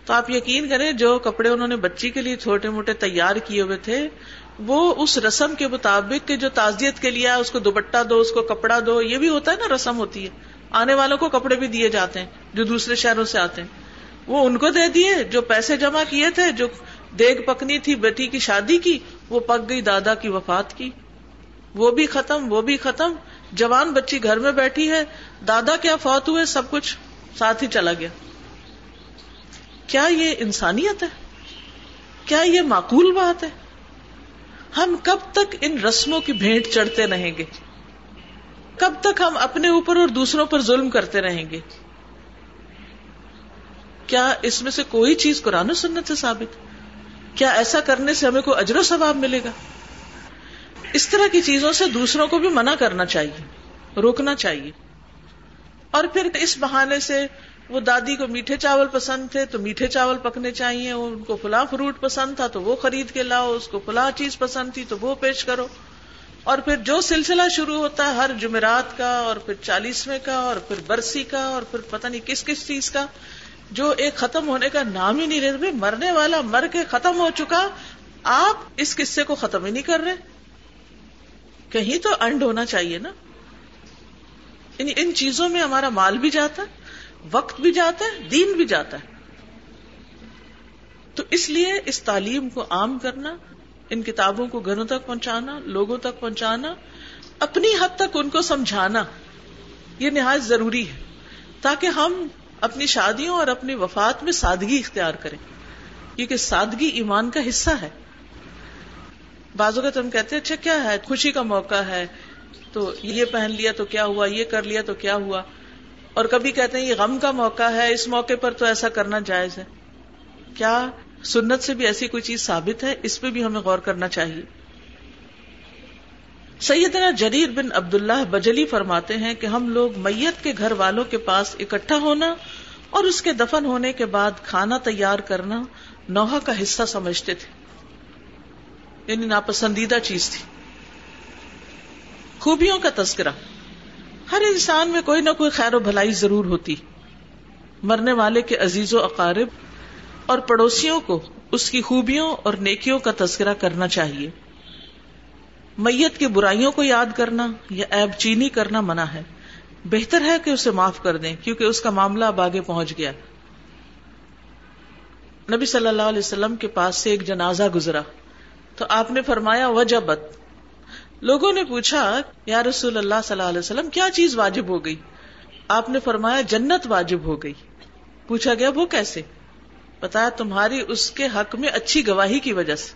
تو آپ یقین کریں، جو کپڑے انہوں نے بچی کے لیے چھوٹے موٹے تیار کیے ہوئے تھے، وہ اس رسم کے مطابق کہ جو تعزیت کے لیے اس کو دوپٹہ دو، اس کو کپڑا دو، یہ بھی ہوتا ہے نا، رسم ہوتی ہے۔ آنے والوں کو کپڑے بھی دیے جاتے ہیں، جو دوسرے شہروں سے آتے ہیں۔ وہ ان کو دے دیے، جو پیسے جمع کیے تھے، جو دیگ پکنی تھی، بیٹی کی شادی کی، وہ پک گئی، دادا کی وفات کی۔ وہ بھی ختم، وہ بھی ختم۔ جوان بچی گھر میں بیٹھی ہے، دادا کیا فوت ہوئے، سب کچھ ساتھ ہی چلا گیا۔ کیا یہ انسانیت ہے؟ کیا یہ معقول بات ہے؟ ہم کب تک ان رسموں کی بھیٹ چڑھتے رہیں گے؟ کب تک ہم اپنے اوپر اور دوسروں پر ظلم کرتے رہیں گے؟ کیا اس میں سے کوئی چیز قرآن و سنت سے ثابت؟ کیا ایسا کرنے سے ہمیں کوئی اجر و ثواب ملے گا؟ اس طرح کی چیزوں سے دوسروں کو بھی منع کرنا چاہیے، روکنا چاہیے۔ اور پھر اس بہانے سے وہ دادی کو میٹھے چاول پسند تھے تو میٹھے چاول پکنے چاہیے ان کو فلاں فروٹ پسند تھا تو وہ خرید کے لاؤ، اس کو فلاں چیز پسند تھی تو وہ پیش کرو۔ اور پھر جو سلسلہ شروع ہوتا ہے ہر جمعرات کا اور پھر چالیسویں کا اور پھر برسی کا اور پھر پتہ نہیں کس کس چیز کا، جو ایک ختم ہونے کا نام ہی نہیں رہتا مرنے والا مر کے ختم ہو چکا، آپ اس قصے کو ختم ہی نہیں کر رہے۔ کہیں تو انڈ ہونا چاہیے نا۔ یعنی ان چیزوں میں ہمارا مال بھی جاتا ہے، وقت بھی جاتا ہے، دین بھی جاتا ہے۔ تو اس لیے اس تعلیم کو عام کرنا، ان کتابوں کو گھروں تک پہنچانا، لوگوں تک پہنچانا، اپنی حد تک ان کو سمجھانا، یہ نہایت ضروری ہے۔ تاکہ ہم اپنی شادیوں اور اپنی وفات میں سادگی اختیار کریں۔ کیونکہ سادگی ایمان کا حصہ ہے۔ بازو کا ہم کہتے ہیں اچھا کیا ہے؟ خوشی کا موقع ہے۔ تو یہ پہن لیا تو کیا ہوا؟ یہ کر لیا تو کیا ہوا؟ اور کبھی کہتے ہیں، یہ غم کا موقع ہے، اس موقع پر تو ایسا کرنا جائز ہے۔ کیا سنت سے بھی ایسی کوئی چیز ثابت ہے؟ اس پہ بھی ہمیں غور کرنا چاہیے۔ سیدنا جریر بن عبد اللہ بجلی فرماتے ہیں کہ ہم لوگ میت کے گھر والوں کے پاس اکٹھا ہونا اور اس کے دفن ہونے کے بعد کھانا تیار کرنا نوحہ کا حصہ سمجھتے تھے۔ یعنی ناپسندیدہ چیز تھی۔ خوبیوں کا تذکرہ۔ ہر انسان میں کوئی نہ کوئی خیر و بھلائی ضرور ہوتی۔ مرنے والے کے عزیز و اقارب اور پڑوسیوں کو اس کی خوبیوں اور نیکیوں کا تذکرہ کرنا چاہیے۔ میت کی برائیوں کو یاد کرنا یا ایب چینی کرنا منع ہے۔ بہتر ہے کہ اسے معاف کر دیں کیونکہ اس کا معاملہ اب آگے پہنچ گیا۔ نبی صلی اللہ علیہ وسلم کے پاس سے ایک جنازہ گزرا۔ تو آپ نے فرمایا، وجبت. لوگوں نے پوچھا، یا رسول اللہ صلی اللہ علیہ وسلم، کیا چیز واجب ہو گئی؟ آپ نے فرمایا، جنت واجب ہو گئی. پوچھا گیا، وہ کیسے؟ بتایا، تمہاری اس کے حق میں اچھی گواہی کی وجہ سے.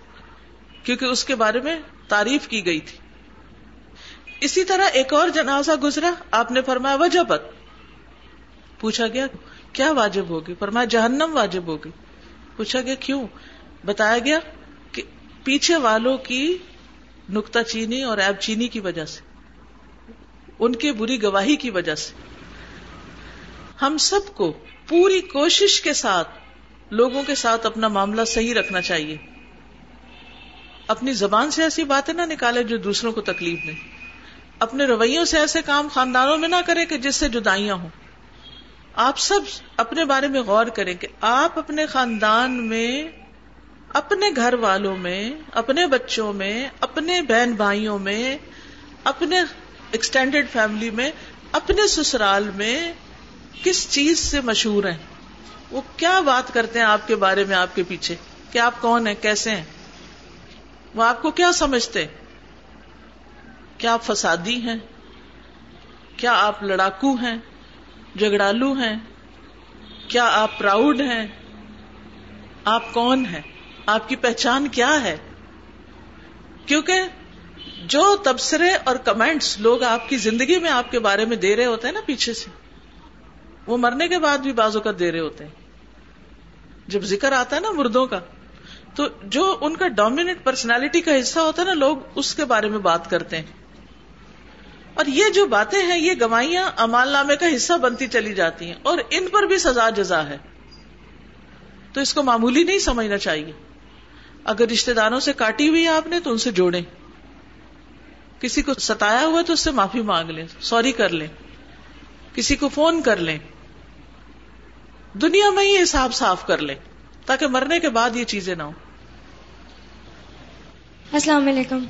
کیونکہ اس کے بارے میں تعریف کی گئی تھی. اسی طرح ایک اور جنازہ گزرا، آپ نے فرمایا وجہ بت پوچھا گیا، کیا واجب ہوگی فرمایا، جہنم واجب ہوگی پوچھا گیا، کیوں؟ بتایا گیا پیچھے والوں کی نکتا چینی اور ایب چینی کی وجہ سے، ان کی بری گواہی کی وجہ سے۔ ہم سب کو پوری کوشش کے ساتھ لوگوں کے ساتھ اپنا معاملہ صحیح رکھنا چاہیے۔ اپنی زبان سے ایسی باتیں نہ نکالے جو دوسروں کو تکلیف دیں۔ اپنے رویوں سے ایسے کام خاندانوں میں نہ کرے کہ جس سے جدائیاں ہوں۔ آپ سب اپنے بارے میں غور کریں کہ آپ اپنے خاندان میں اپنے گھر والوں میں، اپنے بچوں میں، اپنے بہن بھائیوں میں، اپنے ایکسٹینڈیڈ فیملی میں، اپنے سسرال میں کس چیز سے مشہور ہیں؟ وہ کیا بات کرتے ہیں آپ کے بارے میں، آپ کے پیچھے؟ کہ آپ کون ہیں؟ کیسے ہیں؟ وہ آپ کو کیا سمجھتے؟ کیا آپ فسادی ہیں؟ کیا آپ لڑاکو ہیں؟ جگڑالو ہیں؟ کیا آپ پراؤڈ ہیں؟ آپ کون ہیں؟ آپ کی پہچان کیا ہے؟ کیونکہ جو تبصرے اور کمنٹس لوگ آپ کی زندگی میں آپ کے بارے میں دے رہے ہوتے ہیں نا پیچھے سے، وہ مرنے کے بعد بھی بازو کا دے رہے ہوتے ہیں۔ جب ذکر آتا ہے نا مردوں کا، تو جو ان کا ڈومیننٹ پرسنالٹی کا حصہ ہوتا ہے نا، لوگ اس کے بارے میں بات کرتے ہیں۔ اور یہ جو باتیں ہیں، یہ گوائیاں امال نامے کا حصہ بنتی چلی جاتی ہیں اور ان پر بھی سزا جزا ہے۔ تو اس کو معمولی نہیں سمجھنا چاہیے۔ اگر رشتے داروں سے کاٹی ہوئی آپ نے تو ان سے جوڑیں۔ کسی کو ستایا ہوا تو اس سے معافی مانگ لیں سوری کر لیں۔ کسی کو فون کر لیں۔ دنیا میں ہی حساب صاف کر لیں تاکہ مرنے کے بعد یہ چیزیں نہ ہوں۔ السلام علیکم۔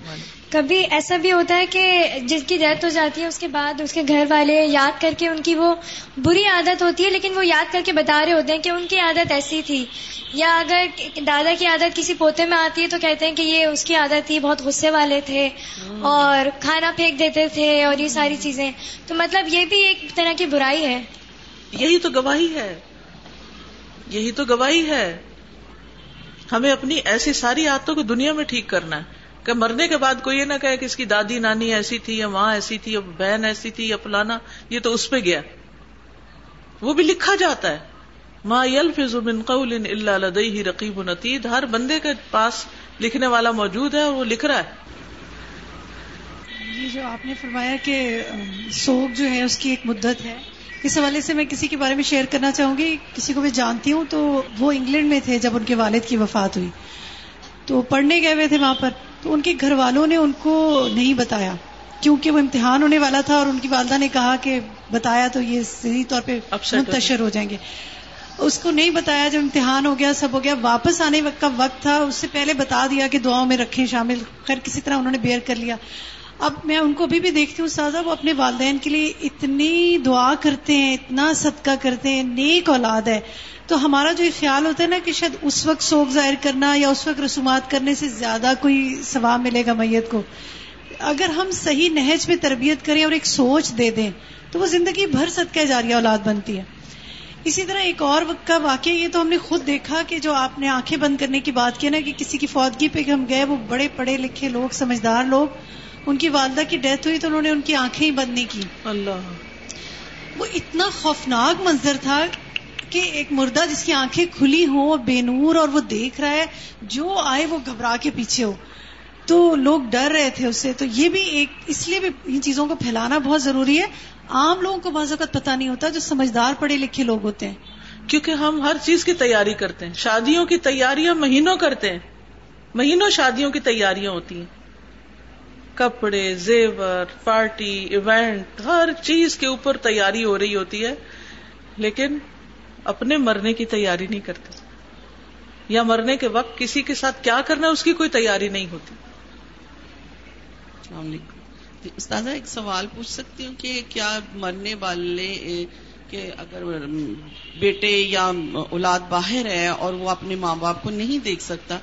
کبھی ایسا بھی ہوتا ہے کہ جس کی ڈیتھ ہو جاتی ہے، اس کے بعد اس کے گھر والے یاد کر کے ان کی وہ بری عادت ہوتی ہے، لیکن وہ یاد کر کے بتا رہے ہوتے ہیں کہ ان کی عادت ایسی تھی۔ یا اگر دادا کی عادت کسی پوتے میں آتی ہے تو کہتے ہیں کہ یہ اس کی عادت تھی، بہت غصے والے تھے اور کھانا پھینک دیتے تھے اور یہ ساری چیزیں۔ تو مطلب یہ بھی ایک طرح کی برائی ہے۔ یہی تو گواہی ہے۔ یہی تو گواہی ہے۔ ہمیں اپنی ایسی ساری عادتوں کو دنیا میں ٹھیک کرنا ہے۔ کہ مرنے کے بعد کوئی یہ نہ کہے کہ اس کی دادی نانی ایسی تھی یا ماں ایسی تھی یا بہن ایسی تھی یا پلانا یہ تو اس پہ گیا۔ وہ بھی لکھا جاتا ہے۔ ما يلفظ من قول الا لديه رقیب نتید ہر بندے کے پاس لکھنے والا موجود ہے اور وہ لکھ رہا ہے۔ یہ جو آپ نے فرمایا کہ سوگ جو ہے، اس کی ایک مدت ہے۔ اس حوالے سے میں کسی کے بارے میں شیئر کرنا چاہوں گی۔ کسی کو میں جانتی ہوں تو وہ انگلینڈ میں تھے جب ان کے والد کی وفات ہوئی۔ تو پڑھنے گئے ہوئے تھے وہاں پر۔ تو ان کے گھر والوں نے ان کو نہیں بتایا کیونکہ وہ امتحان ہونے والا تھا اور ان کی والدہ نے کہا کہ بتایا تو یہ صحیح طور پہ منتشر ہو جائیں گے۔ اس کو نہیں بتایا جب امتحان ہو گیا سب ہو گیا واپس آنے کا وقت تھا اس سے پہلے بتا دیا کہ دعاؤں میں رکھیں شامل خیر کسی طرح انہوں نے بیئر کر لیا۔ اب میں ان کو بھی بھی دیکھتی ہوں، سازا، وہ اپنے والدین کے لیے اتنی دعا کرتے ہیں، اتنا صدقہ کرتے ہیں، نیک اولاد ہے۔ تو ہمارا جو خیال ہوتا ہے نا کہ شاید اس وقت سوگ ظاہر کرنا یا اس وقت رسومات کرنے سے زیادہ کوئی ثواب ملے گا میت کو۔ اگر ہم صحیح نہج میں تربیت کریں اور ایک سوچ دے دیں، تو وہ زندگی بھر صدقہ جاریہ اولاد بنتی ہے۔ اسی طرح ایک اور وقت کا واقعہ، یہ تو ہم نے خود دیکھا کہ جو آپ نے آنکھیں بند کرنے کی بات کی نا کہ کسی کی فوتگی پہ ہم گئے، وہ بڑے پڑھے لکھے لوگ، سمجھدار لوگ۔ ان کی والدہ کی ڈیتھ ہوئی تو انہوں نے ان کی آنکھیں ہی بند نہیں کی۔ اللہ۔ وہ اتنا خوفناک منظر تھا کہ ایک مردہ جس کی آنکھیں کھلی ہوں بے نور اور وہ دیکھ رہا ہے جو آئے وہ گھبرا کے پیچھے ہو۔ تو لوگ ڈر رہے تھے اس سے تو یہ بھی ایک اس لیے بھی ان چیزوں کو پھیلانا بہت ضروری ہے۔ عام لوگوں کو بعض اوقات پتا نہیں ہوتا جو سمجھدار پڑھے لکھے لوگ ہوتے ہیں۔ کیونکہ ہم ہر چیز کی تیاری کرتے ہیں۔ شادیوں کی تیاریاں مہینوں کرتے ہیں۔ مہینوں شادیوں کی تیاریاں ہوتی ہیں۔ کپڑے، زیور، پارٹی، ایونٹ، ہر چیز کے اوپر تیاری ہو رہی ہوتی ہے، لیکن اپنے مرنے کی تیاری نہیں کرتے۔ یا مرنے کے وقت کسی کے ساتھ کیا کرنا اس کی کوئی تیاری نہیں ہوتی۔ السلام علیکم۔ جی، استاذہ، ایک سوال پوچھ سکتی ہوں کہ کیا مرنے والے کہ اگر بیٹے یا اولاد باہر ہے اور وہ اپنے ماں باپ کو نہیں دیکھ سکتا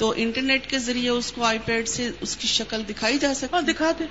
تو انٹرنیٹ کے ذریعے اس کو آئی پیڈ سے اس کی شکل دکھائی جا سکتی ہاں، دکھا دے